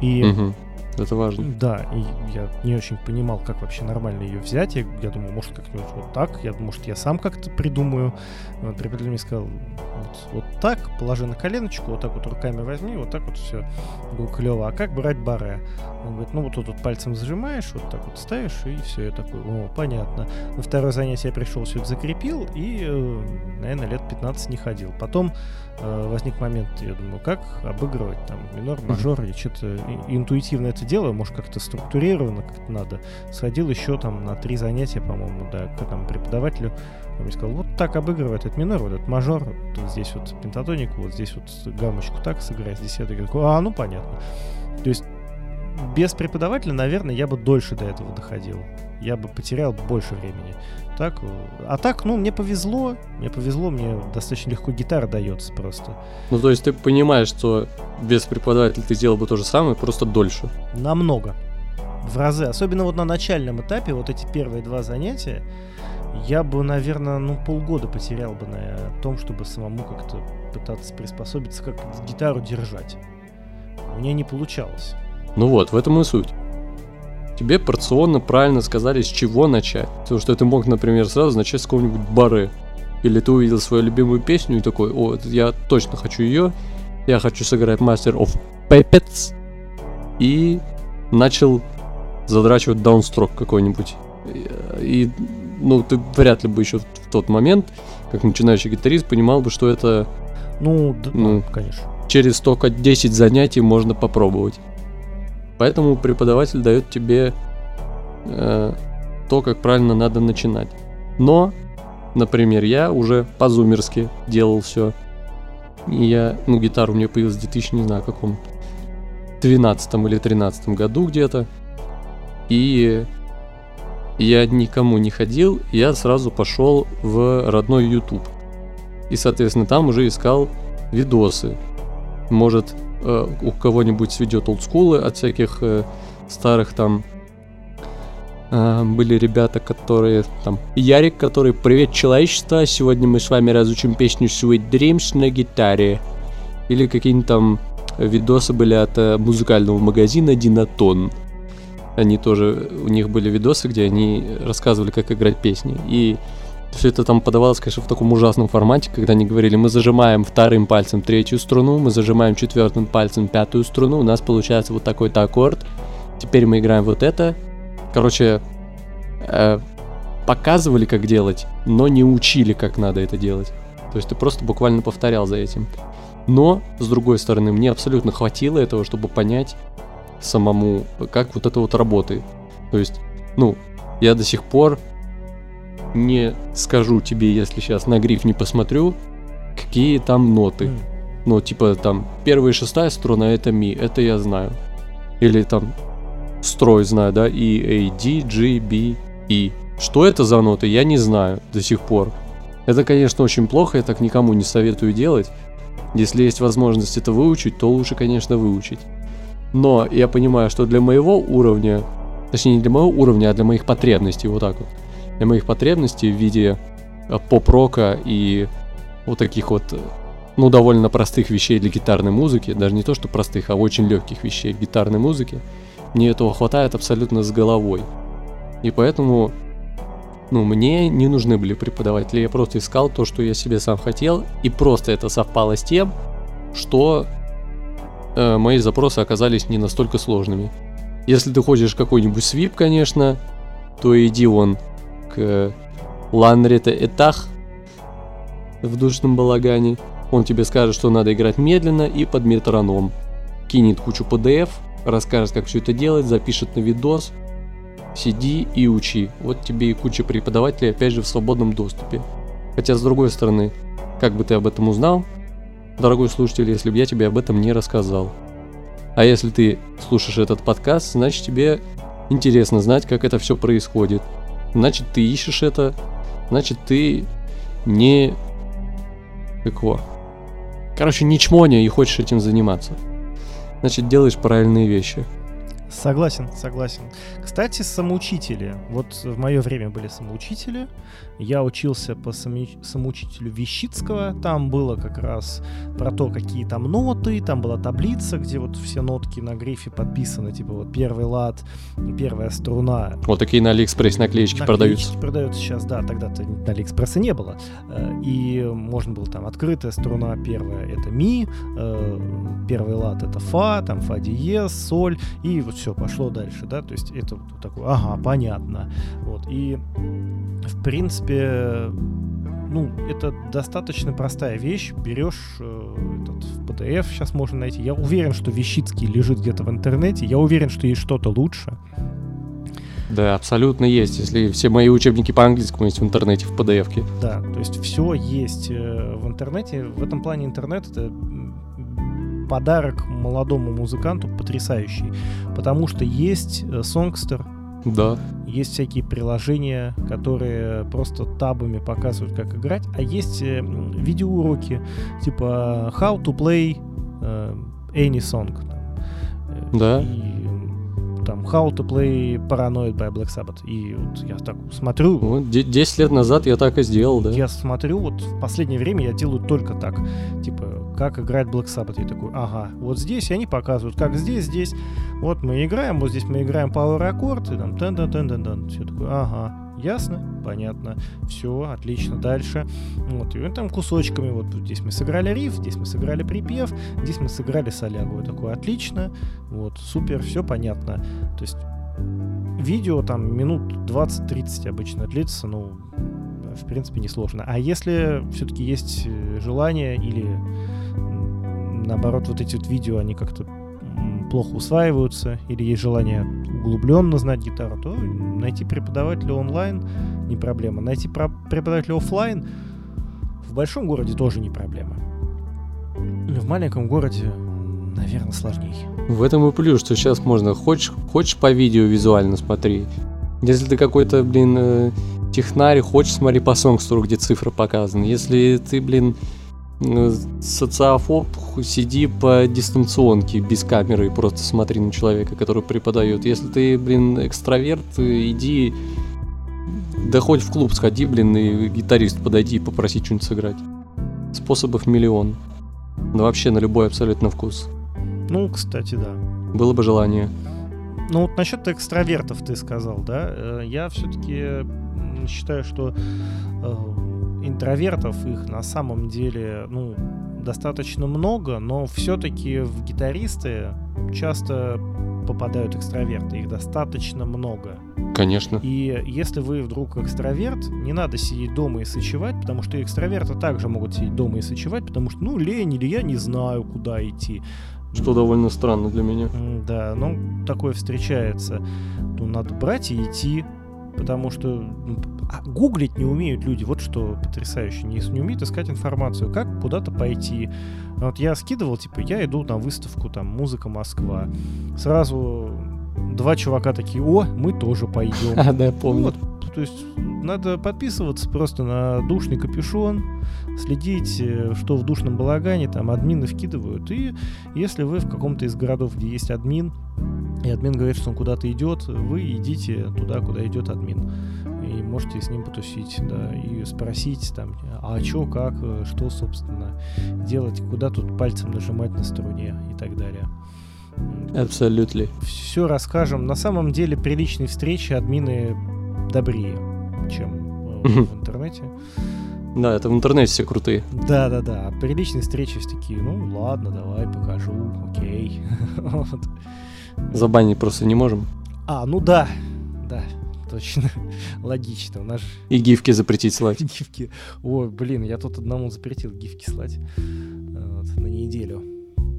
И uh-huh. Это важно. Да, и я не очень понимал, как вообще нормально ее взять. Я, я думал, может, как-нибудь вот так. Я, может, я сам как-то придумаю. Вот, преподаватель мне сказал, вот, вот так, положи на коленочку, вот так вот руками возьми, вот так вот все. Говорю, клево. А как брать баре? Он говорит, ну вот тут вот пальцем зажимаешь, вот так вот ставишь, и все. Я такой, о, понятно. На второе занятие я пришел, все это закрепил, и, э, наверное, лет 15 не ходил. Потом э, возник момент, я думаю, как обыгрывать там минор, мажор, я что-то интуитивно это делаю, может как-то структурированно как-то надо. Сходил еще там на три занятия, по-моему, да, к там преподавателю, он мне сказал, вот так обыгрывает этот минор, вот этот мажор, вот здесь вот пентатонику, вот здесь вот гаммочку так сыграть, здесь я такой, а, ну понятно. То есть без преподавателя, наверное, я бы дольше до этого доходил. Я бы потерял больше времени. Так, а так, ну, мне повезло. Мне повезло, мне достаточно легко гитара дается просто. Ну, то есть ты понимаешь, что без преподавателя ты делал бы то же самое, просто дольше. Намного. В разы. Особенно вот на начальном этапе, вот эти первые два занятия, я бы, наверное, ну, полгода потерял бы на том, чтобы самому как-то пытаться приспособиться, как гитару держать. У меня не получалось. Ну вот, в этом и суть. Тебе порционно правильно сказали, с чего начать. Потому что ты мог, например, сразу начать с какого-нибудь бары. Или ты увидел свою любимую песню и такой, о, я точно хочу ее, я хочу сыграть Master of Puppets. И начал задрачивать даунстрок какой-нибудь. И, ну, ты вряд ли бы еще в тот момент, как начинающий гитарист, понимал бы, что это... Ну, да, ну конечно. Через только 10 занятий можно попробовать. Поэтому преподаватель дает тебе э, то, как правильно надо начинать. Но, например, я уже по-зумерски делал все. И я, ну, гитара у меня появилась в 2000, не знаю, каком 12 или 13 году где-то. И я никому не ходил, я сразу пошел в родной YouTube. И, соответственно, там уже искал видосы. Может, э, у кого-нибудь сведет олдскулы от всяких э, старых там э, были ребята, которые там Ярик, который Привет, человечество, сегодня мы с вами разучим песню Sweet Dreams на гитаре. Или какие-нибудь там видосы были от музыкального магазина Динатон. Они тоже, у них были видосы, где они рассказывали, как играть песни. И все это там подавалось, конечно, в таком ужасном формате, когда они говорили, мы зажимаем вторым пальцем третью струну, мы зажимаем четвертым пальцем пятую струну, у нас получается вот такой-то аккорд. Теперь мы играем вот это. Короче, э, показывали, как делать, но не учили, как надо это делать. То есть ты просто буквально повторял за этим. Но, с другой стороны, мне абсолютно хватило этого, чтобы понять самому, как вот это вот работает. То есть, ну, я до сих пор не скажу тебе, если сейчас на гриф не посмотрю, какие там ноты. Mm. Ну, типа там первая и шестая струна это ми, это я знаю. Или там строй знаю, да, E, A, D, G, B, E. Что это за ноты, я не знаю до сих пор. Это, конечно, очень плохо, я так никому не советую делать. Если есть возможность это выучить, то лучше, конечно, выучить. Но я понимаю, что для моего уровня, точнее не для моего уровня, а для моих потребностей, вот так вот, для моих потребностей в виде э, поп-рока и вот таких вот, э, ну, довольно простых вещей для гитарной музыки, даже не то, что простых, а очень легких вещей гитарной музыке, мне этого хватает абсолютно с головой. И поэтому ну, мне не нужны были преподаватели, я просто искал то, что я себе сам хотел, и просто это совпало с тем, что э, мои запросы оказались не настолько сложными. Если ты хочешь какой-нибудь свип, конечно, то иди вон к Ланрета Этах в душном балагане. Он тебе скажет, что надо играть медленно и под метроном. Кинет кучу PDF, расскажет, как все это делать, запишет на видос. Сиди и учи. Вот тебе и куча преподавателей, опять же, в свободном доступе. Хотя, с другой стороны, как бы ты об этом узнал, дорогой слушатель, если бы я тебе об этом не рассказал? А если ты слушаешь этот подкаст, значит тебе интересно знать, как это все происходит. Значит, ты ищешь это, значит, ты не... Какого? Короче, не чмоня и хочешь этим заниматься. Значит, делаешь правильные вещи. Согласен, согласен. Кстати, самоучители. Вот в мое время были самоучители. Я учился по самоучителю Вещицкого. Там было как раз про то, какие там ноты. Там была таблица, где вот все нотки на грифе подписаны. Типа вот первый лад, первая струна. Вот такие на Алиэкспресс наклеечки, наклеечки продаются. продаются сейчас, да. Тогда-то на Алиэкспресса не было. Э, и можно было там открытая струна первая это ми, э, первый лад это фа, там фа диез, соль. И вот все, пошло дальше, да. То есть это вот такое, ага, понятно. Вот. И в принципе, ну, это достаточно простая вещь. Берешь э, этот в PDF сейчас можно найти. Я уверен, что Вещицкий лежит где-то в интернете. Я уверен, что есть что-то лучше. Да, абсолютно есть. Если все мои учебники по английскому есть в интернете, в PDF. -ке. Да, то есть все есть э, в интернете. В этом плане интернет это подарок молодому музыканту потрясающий. Потому что есть э, Songster, да. Есть всякие приложения, которые просто табами показывают, как играть. А есть э, видеоуроки, типа How to play э, any song. Э, да. И там How to Play Paranoid by Black Sabbath. И вот я так смотрю... Ну, 10 лет назад я так и сделал, да? Я смотрю, вот в последнее время я делаю только так. Типа, как играет Black Sabbath. Я такой, ага, вот здесь они показывают, как здесь, здесь. Вот мы играем, вот здесь мы играем Power аккорд, и там тен тен тен тен тен Все такое, ага, Ясно? Понятно. Все, отлично. Дальше. Вот, и там кусочками. Вот здесь мы сыграли риф, здесь мы сыграли припев, здесь мы сыграли солягу. Я такой, отлично. Вот, супер, все понятно. То есть видео там минут 20-30 обычно длится, ну, в принципе, несложно. А если все-таки есть э, желание или наоборот вот эти вот видео, они как-то плохо усваиваются или есть желание углубленно знать гитару, то найти преподавателя онлайн не проблема. Найти преподавателя офлайн в большом городе тоже не проблема. В маленьком городе, наверное, сложнее. В этом и плюс, что сейчас можно, хочешь, хочешь по видео визуально смотри. Если ты какой-то, блин, э, технарь, хочешь смотри по сонгстру, где цифры показаны. Если ты, блин, социофоб, сиди по дистанционке без камеры и просто смотри на человека, который преподает. Если ты, блин, экстраверт, иди, да хоть в клуб сходи, блин, и гитарист подойди и попроси что-нибудь сыграть. Способов миллион. Да вообще на любой абсолютно вкус. Ну, кстати, да. Было бы желание. Ну вот насчет экстравертов ты сказал, да? Э, я все-таки считаю, что э, интровертов их на самом деле, ну, достаточно много, но все-таки в гитаристы часто попадают экстраверты, их достаточно много. Конечно. И если вы вдруг экстраверт, не надо сидеть дома и сочевать, потому что экстраверты также могут сидеть дома и сочевать, потому что, ну, лень или я не знаю, куда идти. Что довольно странно для меня. Да, ну, такое встречается. Ну, надо брать и идти, потому что ну, а гуглить не умеют люди, вот что потрясающе. Не, не умеют искать информацию, как куда-то пойти. Вот я скидывал, типа, я иду на выставку, там, музыка Москва. Сразу два чувака такие, о, мы тоже пойдем. А, да, помню. Вот, то есть надо подписываться просто на душный капюшон, следить, э, что в душном балагане, там админы вкидывают. И если вы в каком-то из городов, где есть админ, и админ говорит, что он куда-то идет, вы идите туда, куда идет админ и можете с ним потусить, да, и спросить там, а что, как, что, собственно, делать, куда тут пальцем нажимать на струне и так далее. Абсолютно. Все расскажем. На самом деле при личной встрече админы добрее. чем э, в интернете. Да, это в интернете все крутые. Да, да, да. При личной встрече все такие, ну ладно, давай покажу, окей. вот. Забанить просто не можем. А, ну да, да, точно. Логично. У нас же И гифки запретить слать. гифки. Ой, блин, я тут одному запретил гифки слать вот, на неделю.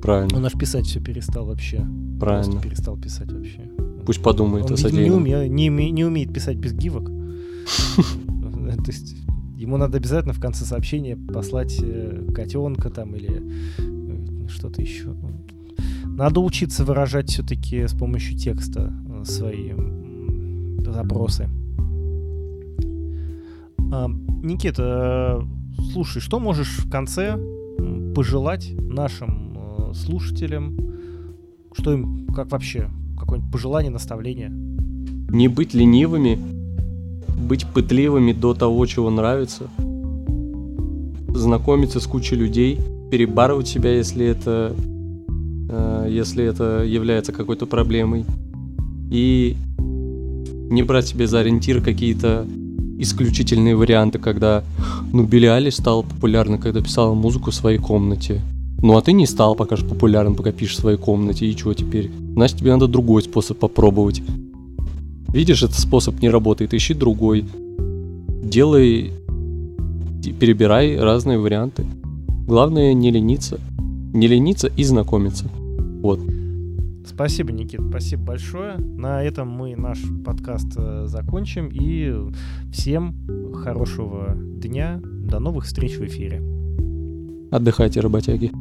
Правильно, Он аж писать все перестал вообще. правильно. Просто перестал писать вообще. Пусть подумает Он, о видимо, не, содеянном. уме- не, не умеет писать без гивок. То есть ему надо обязательно в конце сообщения послать котенка там или э, что-то еще. Надо учиться выражать все-таки с помощью текста э, свои запросы. А, Никита, э, слушай, что можешь в конце пожелать нашим э, слушателям? Что им, как вообще, какое-нибудь пожелание, наставление? Не быть ленивыми, быть пытливыми до того, чего нравится, знакомиться с кучей людей, перебарывать себя, если это, э, если это является какой-то проблемой, и не брать себе за ориентир какие-то исключительные варианты, когда, ну, Билли Айлиш стала популярна, когда писала музыку в своей комнате. Ну, а ты не стал пока что популярен, пока пишешь в своей комнате, и что теперь? Значит, тебе надо другой способ попробовать. Видишь, этот способ не работает, ищи другой. Делай, перебирай разные варианты. Главное не лениться. Не лениться и знакомиться. Вот. Спасибо, Никит, спасибо большое. На этом мы наш подкаст э, закончим. И всем хорошего дня. До новых встреч в эфире. Отдыхайте, работяги.